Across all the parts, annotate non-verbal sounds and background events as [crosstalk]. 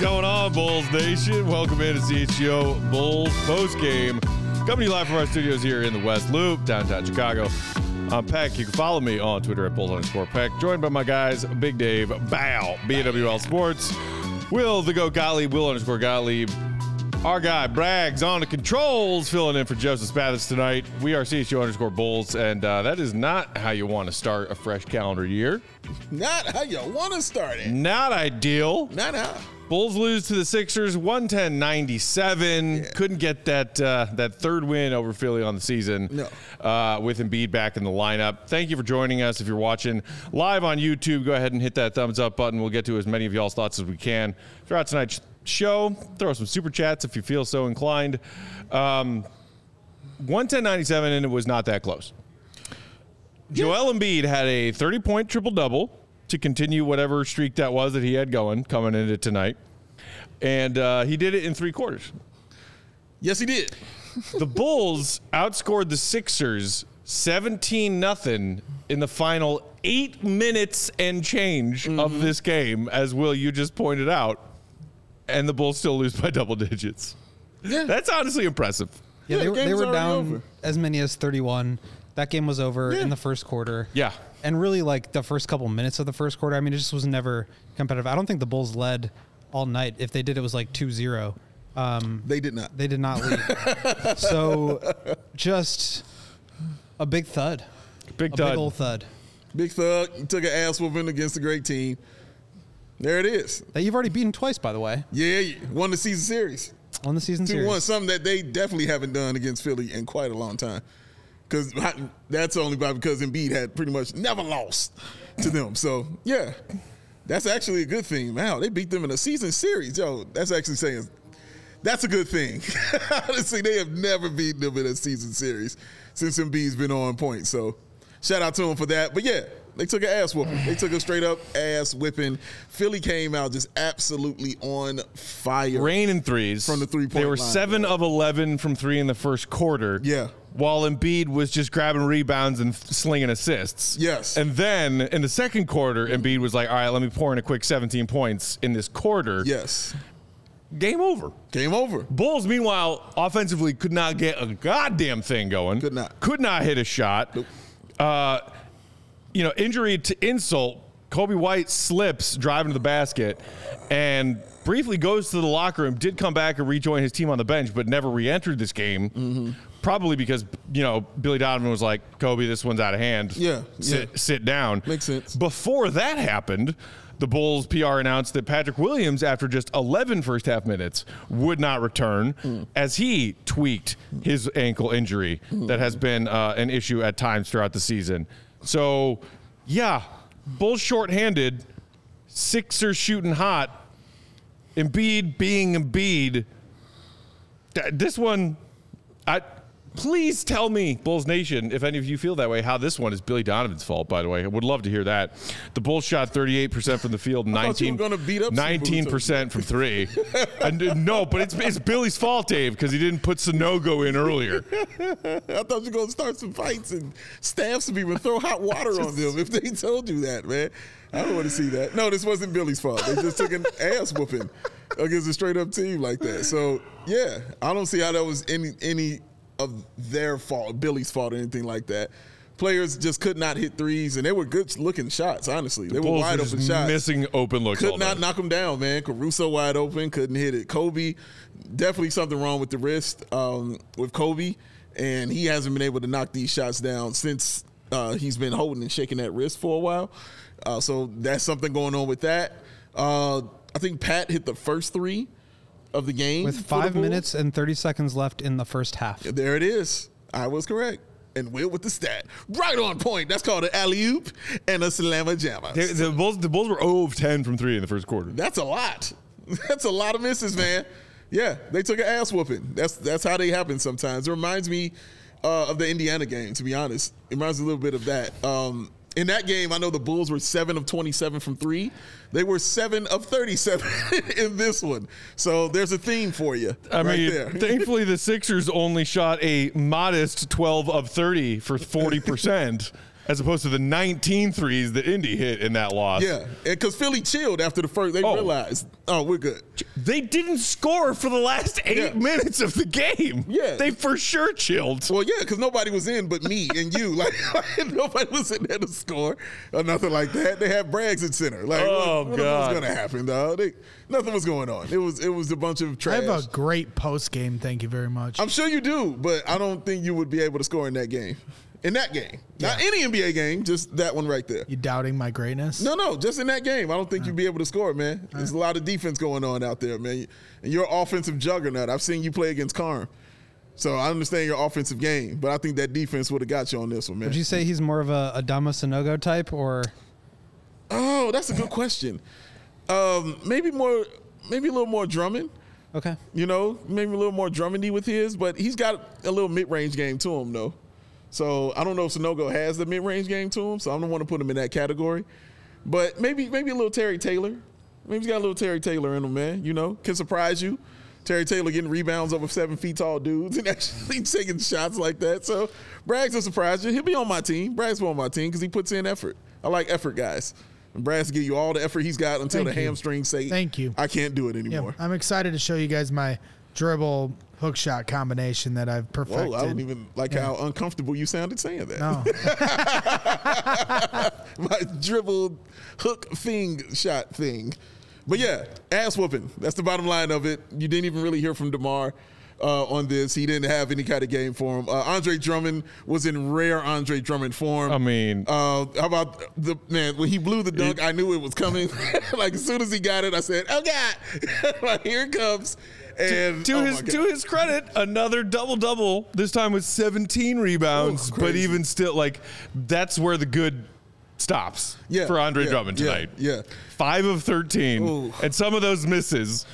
going on, Bulls Nation? Welcome into CHGO Bulls post game. Coming to you live from our studios here in the West Loop, downtown Chicago. I'm Peck. You can follow me on Twitter at Bulls underscore Peck. Joined by my guys, Big Dave, Bow, BWL Sports, Will the Go Gottlieb, Will underscore Gottlieb, our guy Braggs on the controls, filling in for Joseph Spathis tonight. We are CHGO underscore Bulls, and uh, that is not how you want to start a fresh calendar year. Not how you want to start it. Not ideal. Not how. Bulls lose to the Sixers 110-97. Yeah. Couldn't get that uh, that third win over Philly on the season. No. Uh, with Embiid back in the lineup. Thank you for joining us. If you're watching live on YouTube, go ahead and hit that thumbs up button. We'll get to as many of y'all's thoughts as we can throughout tonight's show. Throw some super chats if you feel so inclined. Um, 110-97, and it was not that close. Joel Embiid had a 30 point triple double to continue whatever streak that was that he had going coming into tonight. And uh, he did it in three quarters. Yes, he did. The Bulls outscored the Sixers 17 nothing in the final eight minutes and change of this game, as Will, you just pointed out. And the Bulls still lose by double digits. Yeah. That's honestly impressive. Yeah, Yeah, they, the were, they were down over. as many as 31. That game was over Yeah. in the first quarter. Yeah. And really, like the first couple minutes of the first quarter, I mean, it just was never competitive. I don't think the Bulls led all night. If they did, it was like 2 0. Um, They did not. they did not lead. [laughs] so just a big thud. Big A big old thud Big Thug he took an ass whooping against a great team. There it is. that you've already beaten twice, by the way, Yeah, you won the season series. on the season 2 series. 1, something that they definitely haven't done against Philly in quite a long time. Because that's only by because Embiid had pretty much never lost to [laughs] them. So, yeah, that's actually a good thing. Wow, they beat them in a season series. Yo, that's actually saying that's a good thing. [laughs] Honestly, they have never beaten them in a season series since Embiid's been on point. So, shout out to them for that. But yeah, they took an ass whooping. They took a straight up ass whipping. Philly came out just absolutely on fire. Rain and threes From the three-point They were line, seven bro. of eleven from three in the first quarter. Yeah. While Embiid was just grabbing rebounds and slinging assists. Yes. And then in the second quarter, Embiid was like, "All right, let me pour in a quick 17 points in this quarter." Yes. Game over. Game over. Bulls, meanwhile, offensively could not get a goddamn thing going. Could not. Could not hit a shot. Nope. Uh, you know, injury to insult. Coby White slips driving to the basket and briefly goes to the locker room. Did come back and rejoin his team on the bench, but never re-entered this game. Mm-hmm. Probably because you know Billy Donovan was like, "Coby, this one's out of hand. Yeah, sit yeah. sit down." Makes sense. Before that happened, the Bulls PR announced that Patrick Williams, after just 11 first half minutes, would not return Hmm. as he tweaked his ankle injury that has been uh, an issue at times throughout the season. So, yeah, Bulls shorthanded, Sixers shooting hot, Embiid being Embiid. This one, I. Please tell me, Bulls Nation, if any of you feel that way, how this one is Billy Donovan's fault, by the way. I would love to hear that. The Bulls shot 38% from the field, thought you 19, were gonna beat up some 19% from three. [laughs] and, uh, no, but it's, it's Billy's fault, Dave, because he didn't put Sanogo in earlier. [laughs] I thought you were going to start some fights and stab some people throw hot water on them if they told you that, man. I don't want to see that. No, this wasn't Billy's fault. They just took an [laughs] ass whooping against a straight up team like that. So, yeah, I don't see how that was any any of their fault, Billy's fault, or anything like that. Players just could not hit threes, and they were good looking shots, honestly. They were wide were open shots. missing open looks Could not night. knock them down, man. Caruso wide open, couldn't hit it. Coby, definitely something wrong with the wrist um, with Coby, and he hasn't been able to knock these shots down since uh, he's been holding and shaking that wrist for a while. Uh, so that's something going on with that. Uh, I think Pat hit the first three of the game with five minutes and 30 seconds left in the first half. There it is. I was correct. And Will with the stat. Right on point. That's called an alley oop and a slamma jamma. The, the Bulls, the Bulls were 0 of 10 from three in the first quarter. That's a lot. [laughs] That's a lot of misses, man. Yeah, they took an ass whooping. That's that's how they happen sometimes. It reminds me uh, of the Indiana game, to be honest. It reminds me a little bit of that. Um, in that game, I know the Bulls were seven of twenty-seven from three. They were seven of thirty-seven [laughs] in this one. So there's a theme for you I right mean, there. [laughs] thankfully the Sixers only shot a modest 12 of 30 for 40%. As opposed to the 19 threes that Indy hit in that loss. Yeah, because Philly chilled after the first. They Oh. realized, oh, we're good. They didn't score for the last eight Yeah. minutes of the game. Yeah. They for sure chilled. Well, yeah, because nobody was in but me and you. [laughs] Like, [laughs] nobody was in there to score or nothing like that. They had Braggs at center. Like, Oh, what, what God. was going to happen, dog? They, nothing was going on. It was it was a bunch of trash. I trash. have a great post game. Thank you very much. I'm sure you do, but I don't think you would be able to score in that game. In that game, not any NBA game, just that one right there. you doubting my greatness? No, no, just in that game. I don't think you'd be able to score, man. There's a lot of defense going on out there, man. And you're an offensive juggernaut. I've seen you play against Carm. So I understand your offensive game, but I think that defense would have got you on this one, man. Would you say he's more of a, Dama Sanogo type or oh, that's a good question. Um, maybe more, maybe a little more drumming. okay? You know, maybe a little more drummingy with his, but he's got a little mid-range game to him, though. So I don't know if Sanogo has the mid-range game to him, so I don't want to put him in that category. But maybe maybe a little Terry Taylor. Maybe he's got a little Terry Taylor in him, man. You know, can surprise you. Terry Taylor getting rebounds over seven feet tall dudes and [laughs] actually taking shots like that. So Bragg's will surprise you. He'll be on my team. Bragg's on my team because he puts in effort. I like effort guys. And Bragg's give you all the effort he's got until Thank the you. hamstrings say, Thank you. I can't do it Yeah, anymore." I'm excited to show you guys my dribble hook shot combination that I've perfected. Whoa, I don't even like how uncomfortable you sounded saying that. No, [laughs] My dribbled hook thing shot thing. But yeah, ass whooping. That's the bottom line of it. You didn't even really hear from DeMar uh, on this. He didn't have any kind of game for him. Uh, Andre Drummond was in rare Andre Drummond form. I mean- uh, how about the man when he blew the dunk? I knew it was coming. [laughs] like as soon as he got it, I said, "Oh God, [laughs] like, here it comes." And oh to oh his to his credit, another double double. This time with 17 rebounds, Oh, but even still, like that's where the good stops Yeah, for Andre yeah, Drummond tonight. yeah. five of 13, Ooh. and some of those misses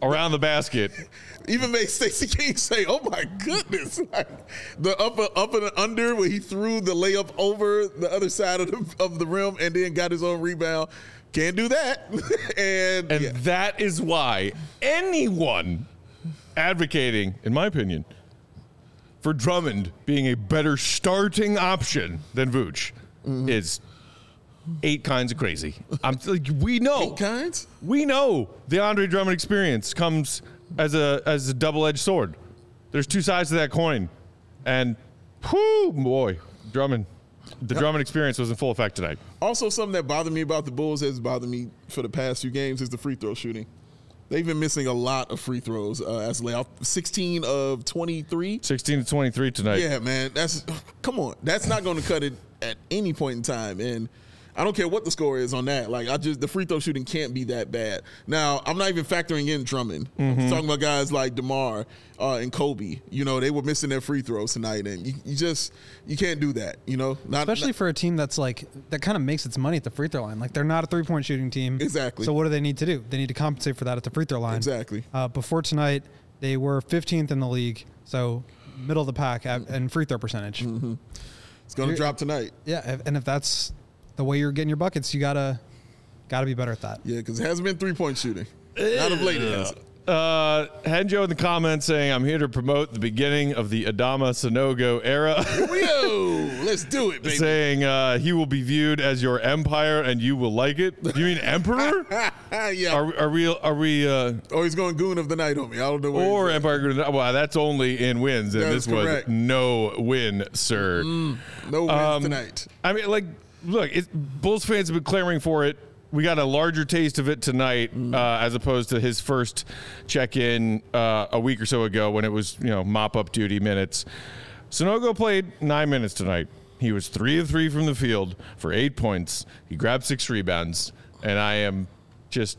around the basket. [laughs] even made Stacey King say, "Oh my goodness!" Like [laughs] the up up and under where he threw the layup over the other side of the of the rim and then got his own rebound. Can't do that. [laughs] and And yeah. that is why anyone advocating, in my opinion, for Drummond being a better starting option than Vooch Mm-hmm. is eight kinds of crazy. I'm like, we know Eight kinds. we know the Andre Drummond experience comes as a as a double edged sword. There's two sides to that coin, and whoo boy, Drummond. The Drummond experience was in full effect tonight. Also, something that bothered me about the Bulls has bothered me for the past few games is the free throw shooting. They've been missing a lot of free throws uh, as a layoff. 16 of 23. 16 to 23 tonight. Yeah, man. That's come on. That's not going to cut it at any point in time. And I don't care what the score is on that. Like I just the free throw shooting can't be that bad. Now I'm not even factoring in Drummond. I'm talking about guys like Demar uh, and Coby. You know they were missing their free throws tonight, and you, you just you can't do that. You know, not Especially not- for a team that's like that kind of makes its money at the free throw line. Like they're not a three point shooting team. Exactly. So what do they need to do? They need to compensate for that at the free throw line. Exactly. Uh, before tonight, they were 15th in the league, so middle of the pack at, in free throw percentage. Mm-hmm. it's going to drop tonight. Yeah, and if that's the way you're getting your buckets, you gotta gotta be better at that. Yeah, because it hasn't been three point shooting. Not of late. it hasn't. Uh, Henjo in the comments saying, I'm here to promote the beginning of the Adama Sanogo era. Yo, let's do it, baby. saying uh, he will be viewed as your empire and you will like it. You mean emperor? [laughs] yeah. Are, are we? Are we? Uh, oh, he's going goon of the night on me. I don't know. Where or he's empire? Gonna- Well, that's only in wins, and That this is was no win, sir. no wins Um, tonight. I mean, like, look, it, Bulls fans have been clamoring for it. We got a larger taste of it tonight, Mm. uh, as opposed to his first check-in uh, a week or so ago when it was, you know, mop-up duty minutes. Sanogo played nine minutes tonight. He was three of three from the field for eight points. He grabbed six rebounds, and I am just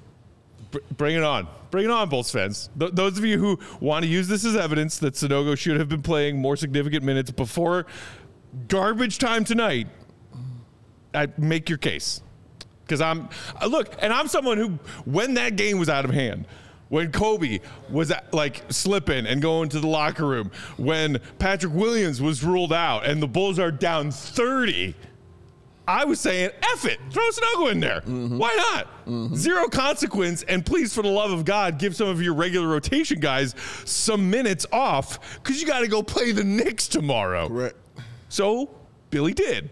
br- bring it on. Bring it on, Bulls fans. Th- those of you who want to use this as evidence that Sanogo should have been playing more significant minutes before garbage time tonight, I make your case. Because I'm uh, look, and I'm someone who, when that game was out of hand, when Coby was uh, like slipping and going to the locker room, when Patrick Williams was ruled out, and the Bulls are down 30. I was saying, F it, throw Sanogo in there. Why not? Zero consequence, and please, for the love of God, give some of your regular rotation guys some minutes off because you got to go play the Knicks tomorrow. Correct. So Billy did.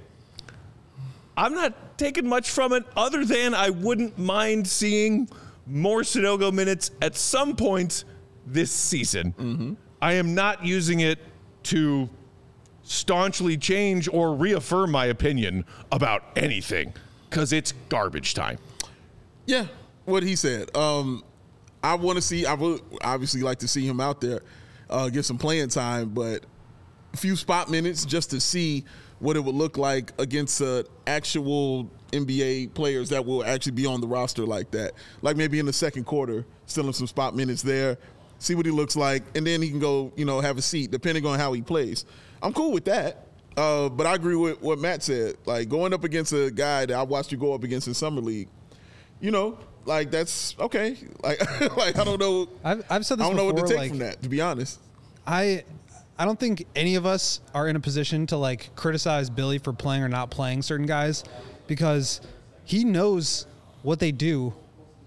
I'm not taking much from it other than I wouldn't mind seeing more Sanogo minutes at some point this season. I am not using it to staunchly change or reaffirm my opinion about anything because it's garbage time. Yeah, what he said. Um, I want to see. I would obviously like to see him out there, uh, get some playing time, but a few spot minutes just to see what it would look like against uh, actual NBA players that will actually be on the roster like that. Like maybe in the second quarter, still some spot minutes there, see what he looks like, and then he can go, you know, have a seat depending on how he plays. I'm cool with that. Uh, but I agree with what Matt said. Like going up against a guy that I watched you go up against in summer league, you know, like that's okay. [laughs] Like, [laughs] like I don't know. I've, I've said I don't know what to take like, from that. To be honest, I I don't think any of us are in a position to like criticize Billy for playing or not playing certain guys because he knows what they do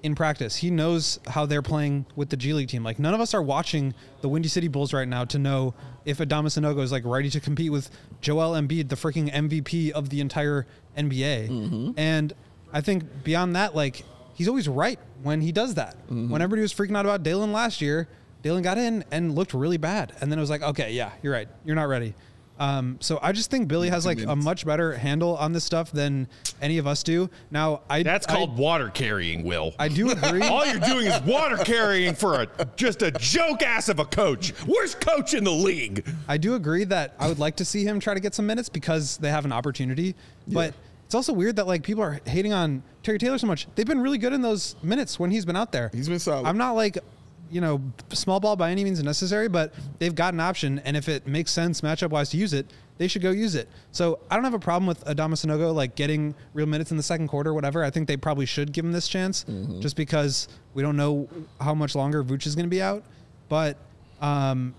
in practice. He knows how they're playing with the G League team. Like none of us are watching the Windy City Bulls right now to know if Adama Sanogo is like ready to compete with Joel Embiid, the freaking MVP of the entire NBA. Mm-hmm. And I think beyond that, like he's always right when he does that. Mm-hmm. When everybody was freaking out about Dalen last year, Dalen got in and looked really bad, and then it was like, okay, yeah, you're right, you're not ready. Um, so I just think Billy has like a much better handle on this stuff than any of us do. Now, I That's I- called water carrying, Will. I, do agree. [laughs] All you're doing is water carrying for a just a joke ass of a coach. Worst coach in the league. I do agree that I would like to see him try to get some minutes because they have an opportunity. But it's also weird that like people are hating on Terry Taylor so much. They've been really good in those minutes when he's been out there. He's been solid. I'm not like, you know, small ball by any means necessary, but they've got an option, and if it makes sense matchup wise to use it, they should go use it. So I don't have a problem with Adama Sanogo like getting real minutes in the second quarter, or whatever. I think they probably should give him this chance, just because we don't know how much longer Vooch is going to be out. But um,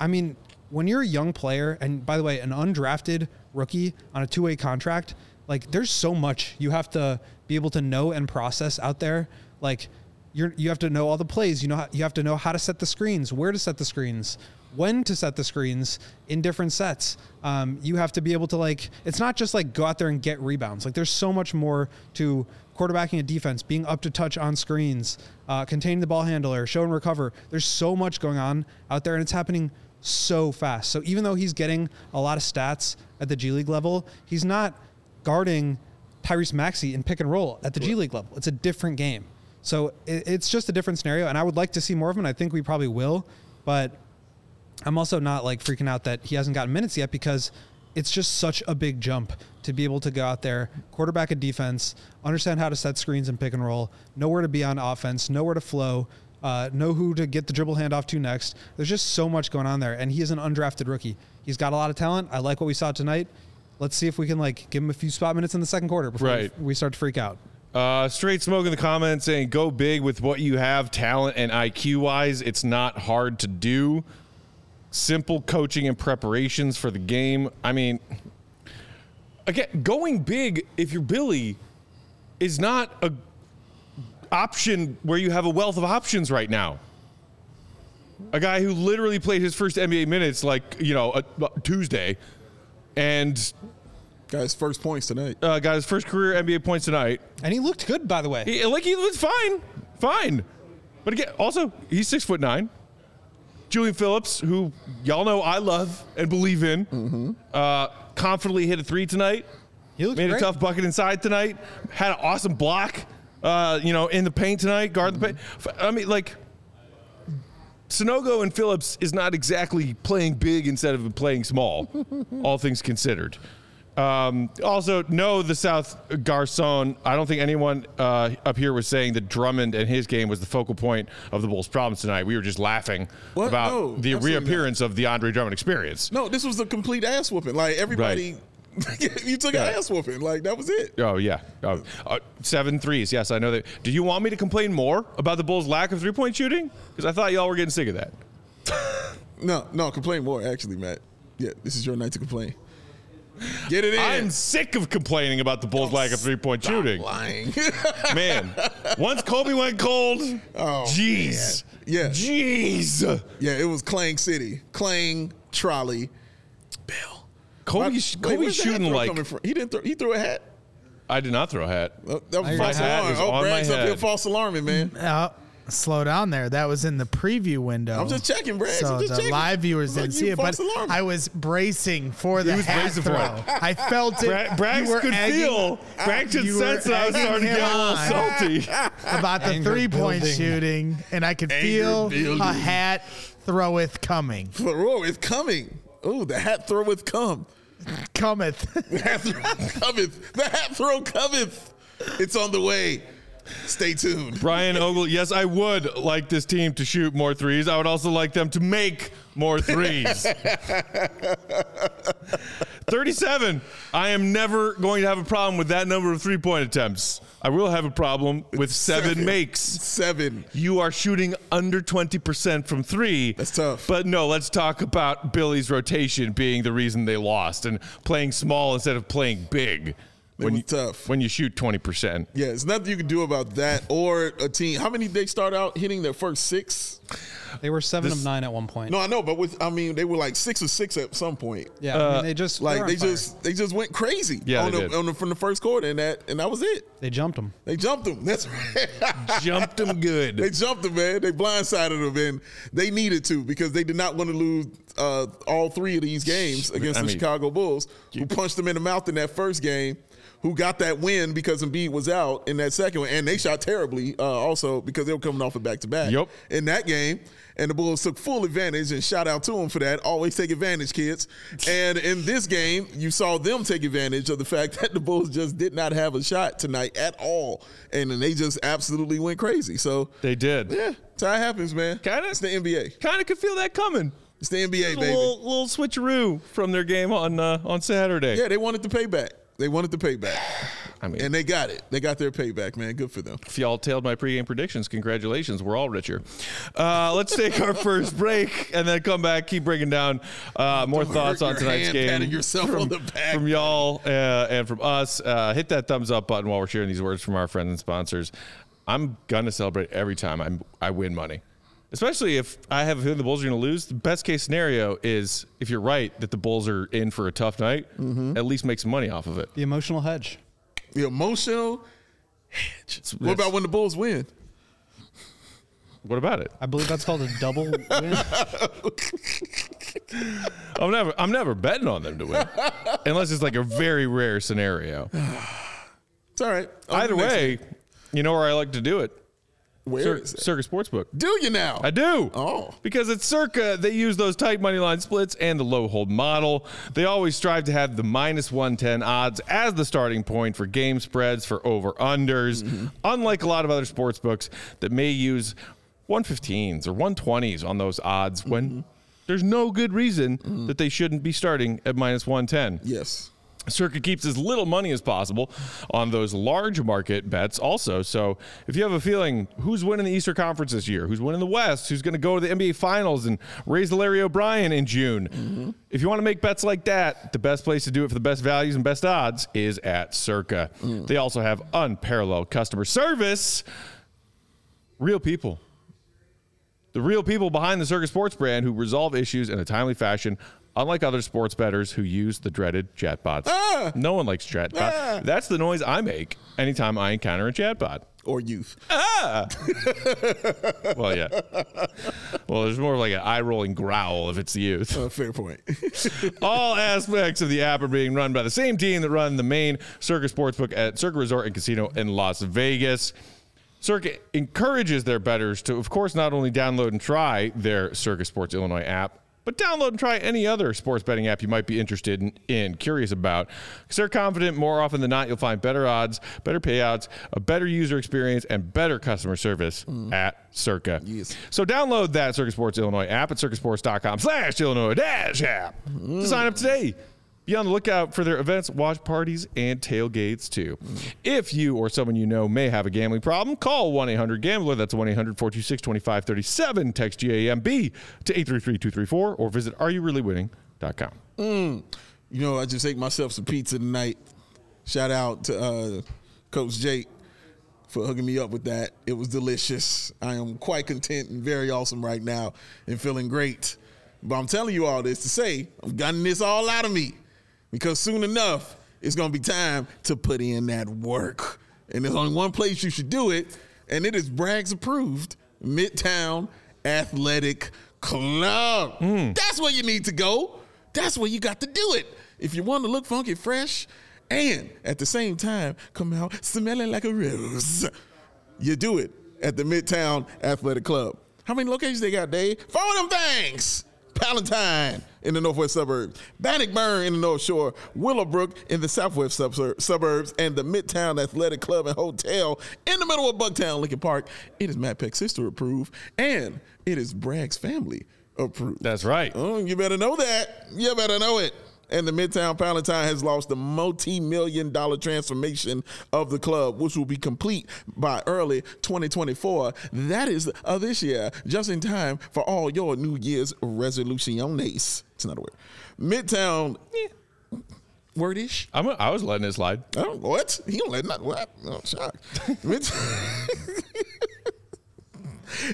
I mean, when you're a young player, and by the way, an undrafted rookie on a two way contract, like there's so much you have to be able to know and process out there. Like you're, you have to know all the plays. You know, how, you have to know how to set the screens, where to set the screens, when to set the screens in different sets. Um, you have to be able to like. It's not just like go out there and get rebounds. Like there's so much more to quarterbacking a defense, being up to touch on screens, uh, containing the ball handler, show and recover. There's so much going on out there, and it's happening so fast. So even though he's getting a lot of stats at the G League level, he's not guarding Tyrese Maxey in pick and roll at the G League level. It's a different game. So it, it's just a different scenario, and I would like to see more of him. I think we probably will, but I'm also not like freaking out that he hasn't gotten minutes yet because it's just such a big jump to be able to go out there, quarterback a defense, understand how to set screens and pick and roll, know where to be on offense, know where to flow, uh, know who to get the dribble handoff to next. There's just so much going on there, and he is an undrafted rookie. He's got a lot of talent. I like what we saw tonight. Let's see if we can like give him a few spot minutes in the second quarter before Right. we start to freak out. Uh, straight smoke in the comments saying go big with what you have, talent and IQ wise. It's not hard to do. Simple coaching and preparations for the game. I mean, again, going big if you're Billy is not a option where you have a wealth of options right now. A guy who literally played his first NBA minutes like you know a, Tuesday, and got his first points tonight. uh, got his first career NBA points tonight. And he looked good, by the way. He, like he was fine, fine. But again, also he's six foot nine. Julian Phillips, who y'all know I love and believe in, uh, confidently hit a three tonight. He looked Made great. a tough bucket inside tonight. Had an awesome block, uh, you know, in the paint tonight. Guard the paint. F- I mean, like Sanogo and Phillips is not exactly playing big instead of playing small, [laughs] all things considered. Um, also, no, the South Garcon. I don't think anyone uh, up here was saying that Drummond and his game was the focal point of the Bulls' problems tonight. We were just laughing What? about No, the absolutely not. reappearance of the Andre Drummond experience. No, this was a complete ass whooping. Like everybody, [laughs] you took Yeah. an ass whooping. Like that was it. Oh yeah, oh, uh, seven threes. Yes, I know that. Do you want me to complain more about the Bulls' lack of three-point shooting? Because I thought y'all were getting sick of that. [laughs] No, no, complain more. Actually, Matt. Yeah, this is your night to complain. Get it in. I'm sick of complaining about the Bulls' lack of three-point shooting. Lying. [laughs] Man, once Coby went cold, Oh, jeez, man. Yeah. jeez. yeah, it was Clang City, Clang Trolley, Bill. Coby, Wait, Coby's where's the hat shooting like coming from? he didn't. Throw, he threw a hat. I did not throw a hat. Oh, That was My false hat alarm. is Oh, on my Brad's up here false alarming, man. Slow down there. That was in the preview window. I'm just checking, Brad. So I'm just the checking. live viewers didn't you see it, but false alarming. I was bracing for the was hat bracing for throw. it. I felt it. Bragg, Bragg could egging- feel. Bragg could sense that I was starting to him get a little salty. [laughs] about the Anger three point building. shooting, and I could Anger feel building. a hat throweth coming. It's coming. Oh, the hat throweth come. Cometh. The hat throw cometh. The hat throw cometh. It's on the way. Stay tuned. Brian Ogle, yes, I would like this team to shoot more threes. I would also like them to make more threes. [laughs] 37. I am never going to have a problem with that number of three point attempts. I will have a problem with seven, Seven. makes. Seven. You are shooting under 20% from three. That's tough. But no, let's talk about Billy's rotation being the reason they lost and playing small instead of playing big. When was you, tough. When you shoot 20%. Yeah, it's nothing you can do about that or a team. How many did they start out hitting their first six? They were seven This- of nine at one point. No, I know, but with I mean, they were like six or six at some point. Yeah, I mean, they just Like they fire. just they just went crazy. Yeah, on they the, did. on the, from the first quarter, and that and that was it. they jumped them. They jumped them. That's right. Jumped them good. They jumped them, man. They blindsided them, and they needed to because they did not want to lose uh, all three of these games against I the mean- Chicago Bulls, who punched them in the mouth in that first game, who got that win because Embiid was out in that second one, and they shot terribly uh, also because they were coming off a back to back. Yep. In that game. And the Bulls took full advantage, and shout out to them for that. Always take advantage, kids. And in this game, you saw them take advantage of the fact [laughs] that the Bulls just did not have a shot tonight at all, and then they just absolutely went crazy. So They did. yeah, that's how it happens, man. Kinda. It's the NBA. Kind of could feel that coming. It's the NBA, baby. little, little switcheroo from their game on uh, on Saturday. Yeah, they wanted the payback. They wanted the payback. [sighs] I mean, And they got it. They got their payback, man. Good for them. if y'all tailed my pregame predictions, congratulations. We're all richer. Uh, let's take our [laughs] first break and then come back, keep breaking down uh, more Don't thoughts on tonight's game. yourself from, on the back. From y'all uh, and from us. Uh, hit that thumbs up button while we're sharing these words from our friends and sponsors. I'm to celebrate every time I'm, I win money. Especially if I have a feeling the Bulls are going to lose. The best case scenario is if you're right that the Bulls are in for a tough night, Mm-hmm. at least make some money off of it. The emotional hedge. The emotional. It's- What about when the Bulls win? what about it? I believe that's called a double [laughs] win. I'm never I'm never betting on them to win. Unless it's like a very rare scenario. It's all right. On Either to the next way, you know where I like to do it. Where Cir- is it? Circa Sportsbook. Do you now? I do. Oh. Because it's Circa, they use those tight money line splits and the low hold model. They always strive to have the minus 110 odds as the starting point for game spreads for over unders. Mm-hmm. Unlike a lot of other sports books that may use 115s or 120s on those odds Mm-hmm. when there's no good reason that they shouldn't be starting at minus 110. yes. Circa keeps as little money as possible on those large market bets also. So if you have a feeling who's winning the Easter Conference this year, who's winning the West, who's going to go to the NBA Finals and raise the Larry O'Brien in June, mm-hmm. if you want to make bets like that, the best place to do it for the best values and best odds is at Circa. Mm. They also have unparalleled customer service. Real people. The real people behind the Circa Sports brand who resolve issues in a timely fashion, unlike other sports bettors who use the dreaded chatbots. Ah! No one likes chatbot. Ah! That's the noise I make anytime I encounter a chatbot. Or youth. Ah! [laughs] Well, yeah. well, there's more of like an eye rolling growl if it's the youth. Uh, fair point. [laughs] All aspects of the app are being run by the same team that run the main Circa Sportsbook at Circa Resort and Casino in Las Vegas. Circa encourages their bettors to, of course, not only download and try their Circa Sports Illinois app, but download and try any other sports betting app you might be interested in, in curious about. Because they're confident more often than not you'll find better odds, better payouts, a better user experience, and better customer service at Circa. Yes. So download that Circa Sports Illinois app at circasports.com slash Illinois dash app to sign up today. Be on the lookout for their events, watch parties, and tailgates too. If you or someone you know may have a gambling problem, call 1 800 Gambler. That's 1 800 426 2537. Text GAMB to 833 234 or visit areyoureallywinning.com. You know, I just ate myself some pizza tonight. Shout out to uh, Coach Jake for hooking me up with that. It was delicious. I am quite content and very awesome right now and feeling great. But I'm telling you all this to say, I'm gotten this all out of me because soon enough, it's gonna be time to put in that work. And there's only one place you should do it, and it is Bragg's approved Midtown Athletic Club. Mm. That's where you need to go. That's where you got to do it. If you want to look funky fresh and at the same time come out smelling like a rose, you do it at the Midtown Athletic Club. How many locations they got, Dave? Four of them things. Palatine in the northwest suburbs, Bannockburn in the north shore, Willowbrook in the southwest suburbs, and the Midtown Athletic Club and Hotel in the middle of Bucktown, Lincoln Park. It is Matt Peck's sister approved, and it is Bragg's family approved. That's right. Oh, you better know that. You better know it. And the Midtown Palatine has lost the multi-million dollar transformation of the club, which will be complete by early 2024. That is uh, this year, just in time for all your New Year's resolutions. It's not a word. Midtown, eh, wordish. I'm a, I was letting it slide. I don't what he don't let not what. I'm shocked. Mid- [laughs] [laughs]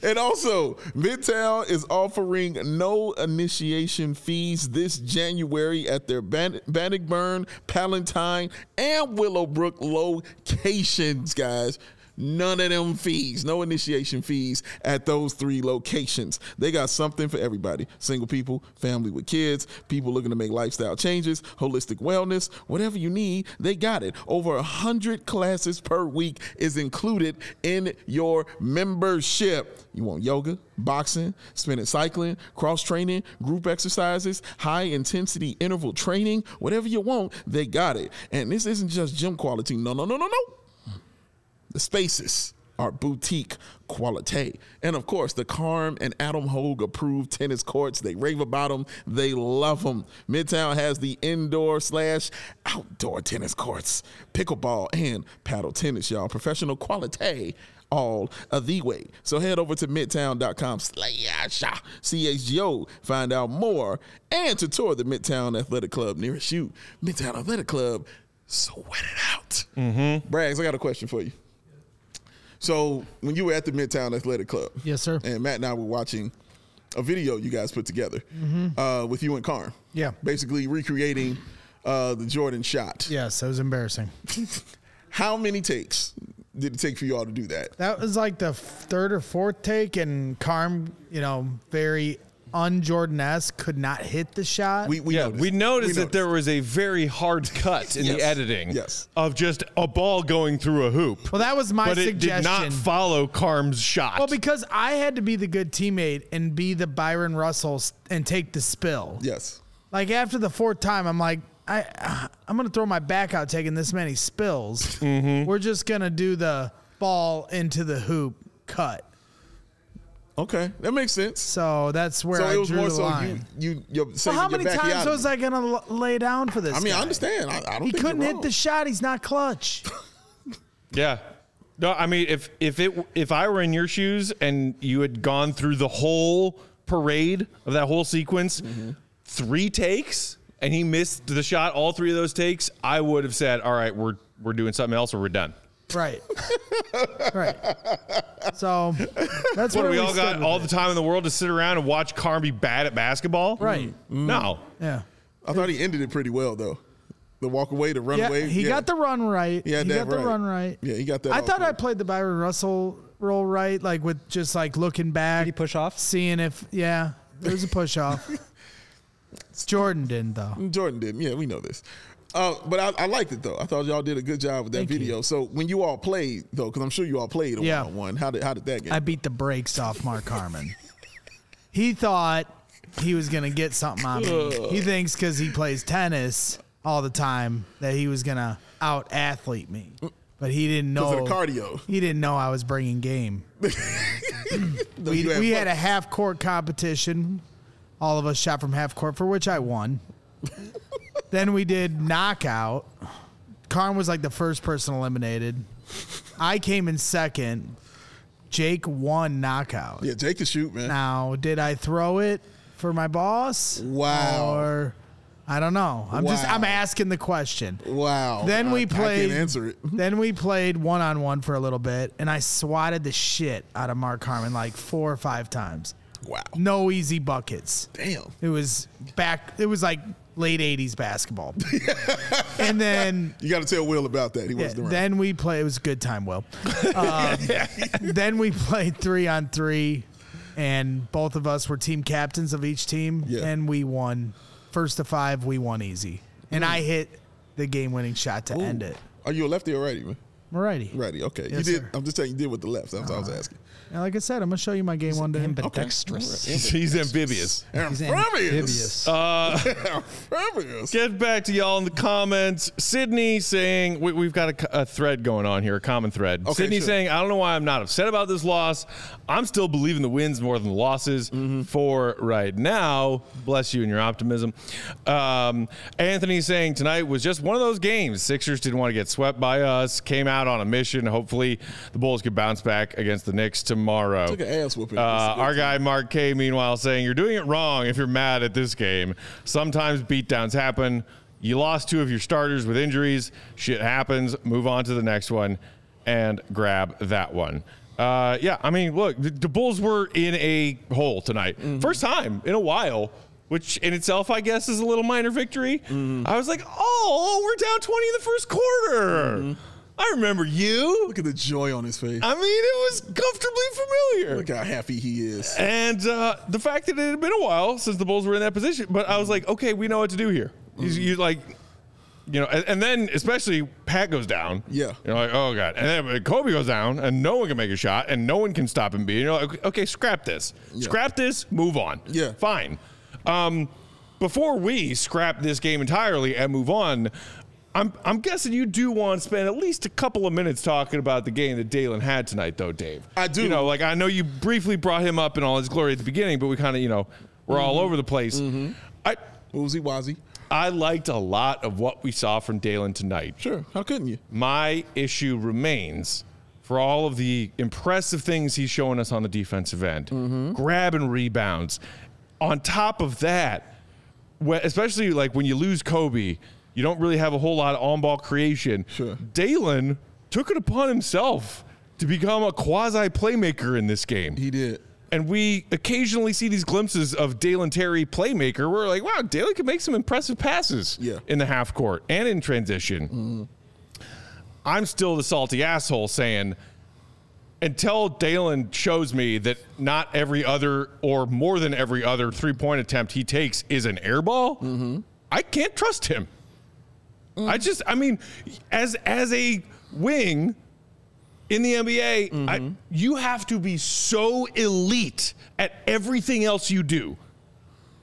and also, Midtown is offering no initiation fees this January at their Ban- Bannockburn, Palatine, and Willowbrook locations, guys. None of them fees, no initiation fees at those three locations. They got something for everybody single people, family with kids, people looking to make lifestyle changes, holistic wellness, whatever you need, they got it. Over 100 classes per week is included in your membership. You want yoga, boxing, spinning cycling, cross training, group exercises, high intensity interval training, whatever you want, they got it. And this isn't just gym quality. No, no, no, no, no. The spaces are boutique quality. And of course, the Carm and Adam Hoge approved tennis courts. They rave about them. They love them. Midtown has the indoor slash outdoor tennis courts, pickleball and paddle tennis, y'all. Professional quality all of the way. So head over to midtown.com slash CHGO, find out more, and to tour the Midtown Athletic Club nearest you. Midtown Athletic Club, sweat it out. Mm-hmm. Braggs, I got a question for you. So when you were at the Midtown Athletic Club, Yes, sir. and Matt and I were watching a video you guys put together uh, with you and Carm. Yeah. basically recreating uh, the Jordan shot. Yes, that was embarrassing. [laughs] How many takes did it take for you all to do that? That was like the third or fourth take, and Carm, you know, very un-Jordan esque, could not hit the shot. We, we yeah, noticed. we noticed We that there was a very hard cut in Yes. the editing Yes. of just a ball going through a hoop. well, that was my but it suggestion. did not follow Carm's shot. well, because I had to be the good teammate and be the Bryon Russell and take the spill. Yes. Like after the fourth time, I'm like, I, I'm gonna throw my back out taking this many spills. Mm-hmm. We're just gonna do the ball into the hoop cut. Okay, that makes sense. So that's where So I it was drew more the so line. you you you're well, saving how your many times was I gonna l- lay down for this? I mean, I understand. I, I don't. He think couldn't you're hit the shot. He's not clutch. [laughs] yeah. No, I mean if if it if I were in your shoes and you had gone through the whole parade of that whole sequence, Mm-hmm. three takes, and he missed the shot all three of those takes, I would have said, "All right, we're we're doing something else, or we're done." Right. [laughs] right. So that's What where we all got all it. the time in the world to sit around and watch Carm be bad at basketball? Right. Mm. No. Yeah. I thought he ended it pretty well though. The walk away, the run Yeah, away. he yeah. got the run right. Yeah, He had that got the run right. Yeah, he got that I all thought I correct. played the Bryon Russell role right, like with just like looking back. Did he push off? Seeing if yeah, there was a push off. [laughs] Jordan didn't though. Jordan didn't. Yeah, we know this. Uh, but I, I liked it though. I thought y'all did a good job with that Thank you. video. So when you all played though, because I'm sure you all played a Yeah. one on one. How did how did that get? I beat the brakes off Mark Harmon. he thought he was gonna get something on me. He thinks because he plays tennis all the time that he was gonna out athlete me, but he didn't know. Of the cardio. He didn't know I was bringing game. [laughs] We, you we had a half court competition. All of us shot from half court, for which I won. [laughs] then we did knockout. Carm was like the first person eliminated. I came in second. Jake won knockout. Yeah, Jake can shoot, man. Now, did I throw it for my boss? Wow. Or I don't know. I'm just I'm asking the question. Wow. Then I- we I played. can't answer it. [laughs] Then we played one on one for a little bit, and I swatted the shit out of Mark Harmon like four or five times. Wow. No easy buckets. Damn. It was back. It was like late '80s basketball. [laughs] and then You got to tell Will about that. He yeah, wasn't around. then we play. It was a good time, Will. [laughs] Um, then we played three on three, and both of us were team captains of each team, Yeah. and we won. First to five, we won easy, and I hit the game-winning shot to end it. Are you a lefty or righty, man? Righty. Righty. Okay. Yes, you did. sir. I'm just saying you did with the left. That's what I was asking. And like I said, I'm gonna show you my game one day. Ambidextrous. [laughs] He's amphibious. He's Amphibious. amphibious. Amphibious. Get back to y'all in the comments. Sydney saying we, we've got a, a thread going on here, a common thread. Okay, Sydney sure. saying I don't know why I'm not upset about this loss. I'm still believing the wins more than the losses Mm-hmm. for right now. Bless you and your optimism. Um, Anthony saying tonight was just one of those games. Sixers didn't want to get swept by us. Came out on a mission. Hopefully the Bulls could bounce back against the Knicks tomorrow. Took an ass whooping. Uh, It's a good our team. guy Mark K, meanwhile, saying you're doing it wrong if you're mad at this game. Sometimes beatdowns happen. You lost two of your starters with injuries. Shit happens. Move on to the next one and grab that one. Uh, yeah, I mean, look, the, the Bulls were in a hole tonight. Mm-hmm. First time in a while. Which in itself, I guess, is a little minor victory. Mm-hmm. I was like, oh, we're down 20 in the first quarter. I remember you. Look at the joy on his face. I mean, it was comfortably familiar. Look how happy he is. And uh, the fact that it had been a while since the Bulls were in that position, but I was like, okay, we know what to do here. You, you like, you know, and, and then especially Pat goes down. Yeah. You're like, oh god, and then Coby goes down, and no one can make a shot, and no one can stop him. Being, you're like, okay, scrap this, scrap this, move on. Yeah. fine. Um, before we scrap this game entirely and move on. I'm, I'm guessing you do want to spend at least a couple of minutes talking about the game that Dalen had tonight, though, Dave. I do. You know, like I know you briefly brought him up in all his glory at the beginning, but we kind of, you know, we're all Mm-hmm. over the place. I Woozy Wazzy. I liked a lot of what we saw from Dalen tonight. Sure. How couldn't you? My issue remains for all of the impressive things he's showing us on the defensive end, Mm-hmm. grab and rebounds. On top of that, especially like when you lose Coby, you don't really have a whole lot of on-ball creation. Sure. Dalen took it upon himself to become a quasi playmaker in this game. He did. And we occasionally see these glimpses of Dalen Terry playmaker. We're like, wow, Dalen can make some impressive passes Yeah. in the half court and in transition. Mm-hmm. I'm still the salty asshole saying, until Dalen shows me that not every other or more than every other three point attempt he takes is an air ball, mm-hmm. I can't trust him. I mm. just, I mean, as as a wing in the NBA, I, mm-hmm. you have to be so elite at everything else you do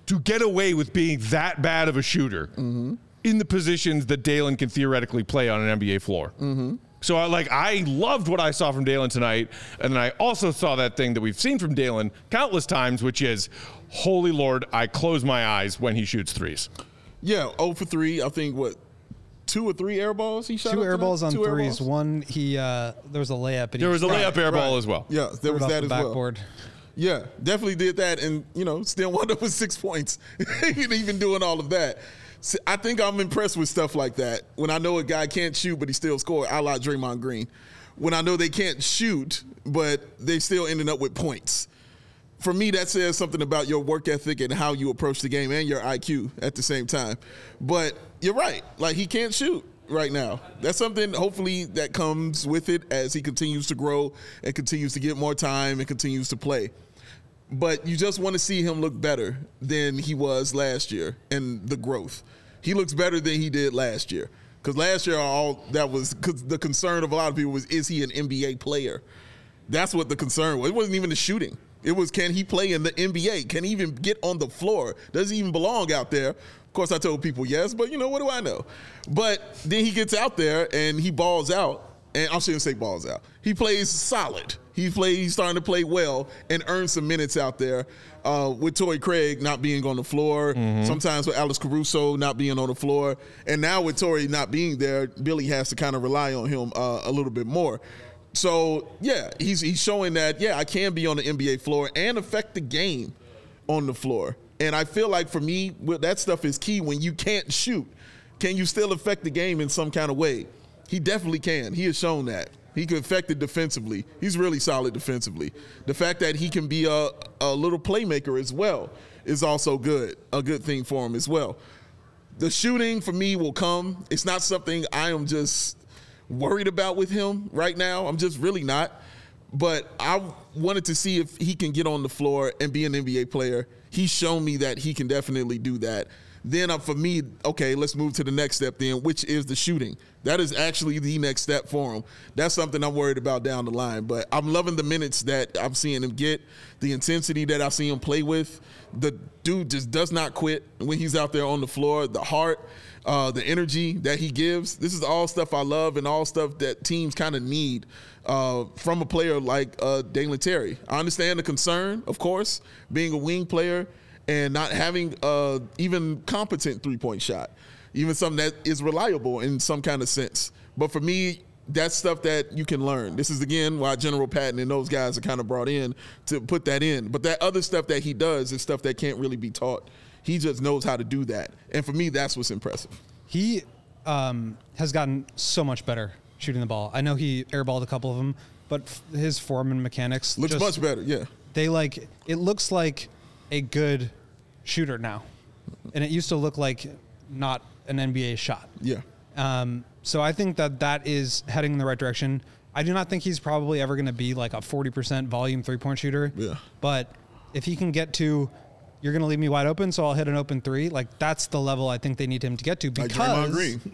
to get away with being that bad of a shooter mm-hmm. in the positions that Dalen can theoretically play on an NBA floor. Mm-hmm. So I like I loved what I saw from Dalen tonight, and then I also saw that thing that we've seen from Dalen countless times, which is, holy Lord, I close my eyes when he shoots threes. Yeah. 0 for 3. I think what? Two or three air balls he shot? Two up air balls on Two air threes. balls? One, he uh, there was a layup. And There he was a just layup air ball Right. as well. Yeah, there was that the as well. backboard. Yeah, definitely did that, and you know, still [laughs] wound up with six points, [laughs] even even doing all of that. So I think I'm impressed with stuff like that. When I know a guy can't shoot, but he still score, I like Draymond Green. When I know they can't shoot, but they still ended up with points. For me, that says something about your work ethic and how you approach the game and your IQ at the same time. But you're right, like he can't shoot right now. That's something hopefully that comes with it as he continues to grow and continues to get more time and continues to play but you just want to see him look better than he was last year and the growth. He looks better than he did last year. Because last year, all that was cause the concern of a lot of people was, is he an NBA player? That's what the concern was. It wasn't even the shooting. It was, can he play in the NBA? Can he even get on the floor? Does he even belong out there? Of course, I told people yes, but you know, what do I know? But then he gets out there and he balls out. And I shouldn't say balls out. He plays solid. He plays. He's starting to play well and earn some minutes out there. Uh, with Torrey Craig not being on the floor, sometimes with Alex Caruso not being on the floor, and now with Torrey not being there, Billy has to kind of rely on him uh, a little bit more. So yeah, he's he's showing that yeah I can be on the NBA floor and affect the game on the floor. And I feel like for me, that stuff is key when you can't shoot. Can you still affect the game in some kind of way? He definitely can. He has shown that. He can affect it defensively. He's really solid defensively. The fact that he can be a, a little playmaker as well is also good, a good thing for him as well. the shooting for me will come. It's not something I am just worried about with him right now. I'm just really not. But I wanted to see if he can get on the floor and be an NBA player. He's shown me that he can definitely do that. Then uh, for me, okay, let's move to the next step then, which is the shooting. That is actually the next step for him. That's something I'm worried about down the line. But I'm loving the minutes that I'm seeing him get, the intensity that I see him play with. The dude just does not quit when he's out there on the floor. The heart, uh, the energy that he gives. This is all stuff I love and all stuff that teams kind of need uh, from a player like uh, Terry. I understand the concern, of course, being a wing player and not having uh, even competent three point shot, even something that is reliable in some kind of sense. But for me, that's stuff that you can learn. This is again why General Patton and those guys are kind of brought in to put that in. But that other stuff that he does is stuff that can't really be taught. He just knows how to do that. And for me, that's what's impressive. He um, has gotten so much better shooting the ball. I know he airballed a couple of them, but f- his form and mechanics Looks just- much better, yeah. They like it looks like a good shooter now, and it used to look like not an NBA shot. Yeah. Um, so I think that that is heading in the right direction. I do not think he's probably ever going to be like a 40% volume three point shooter. Yeah. But if he can get to, you're going to leave me wide open, so I'll hit an open three. Like that's the level I think they need him to get to because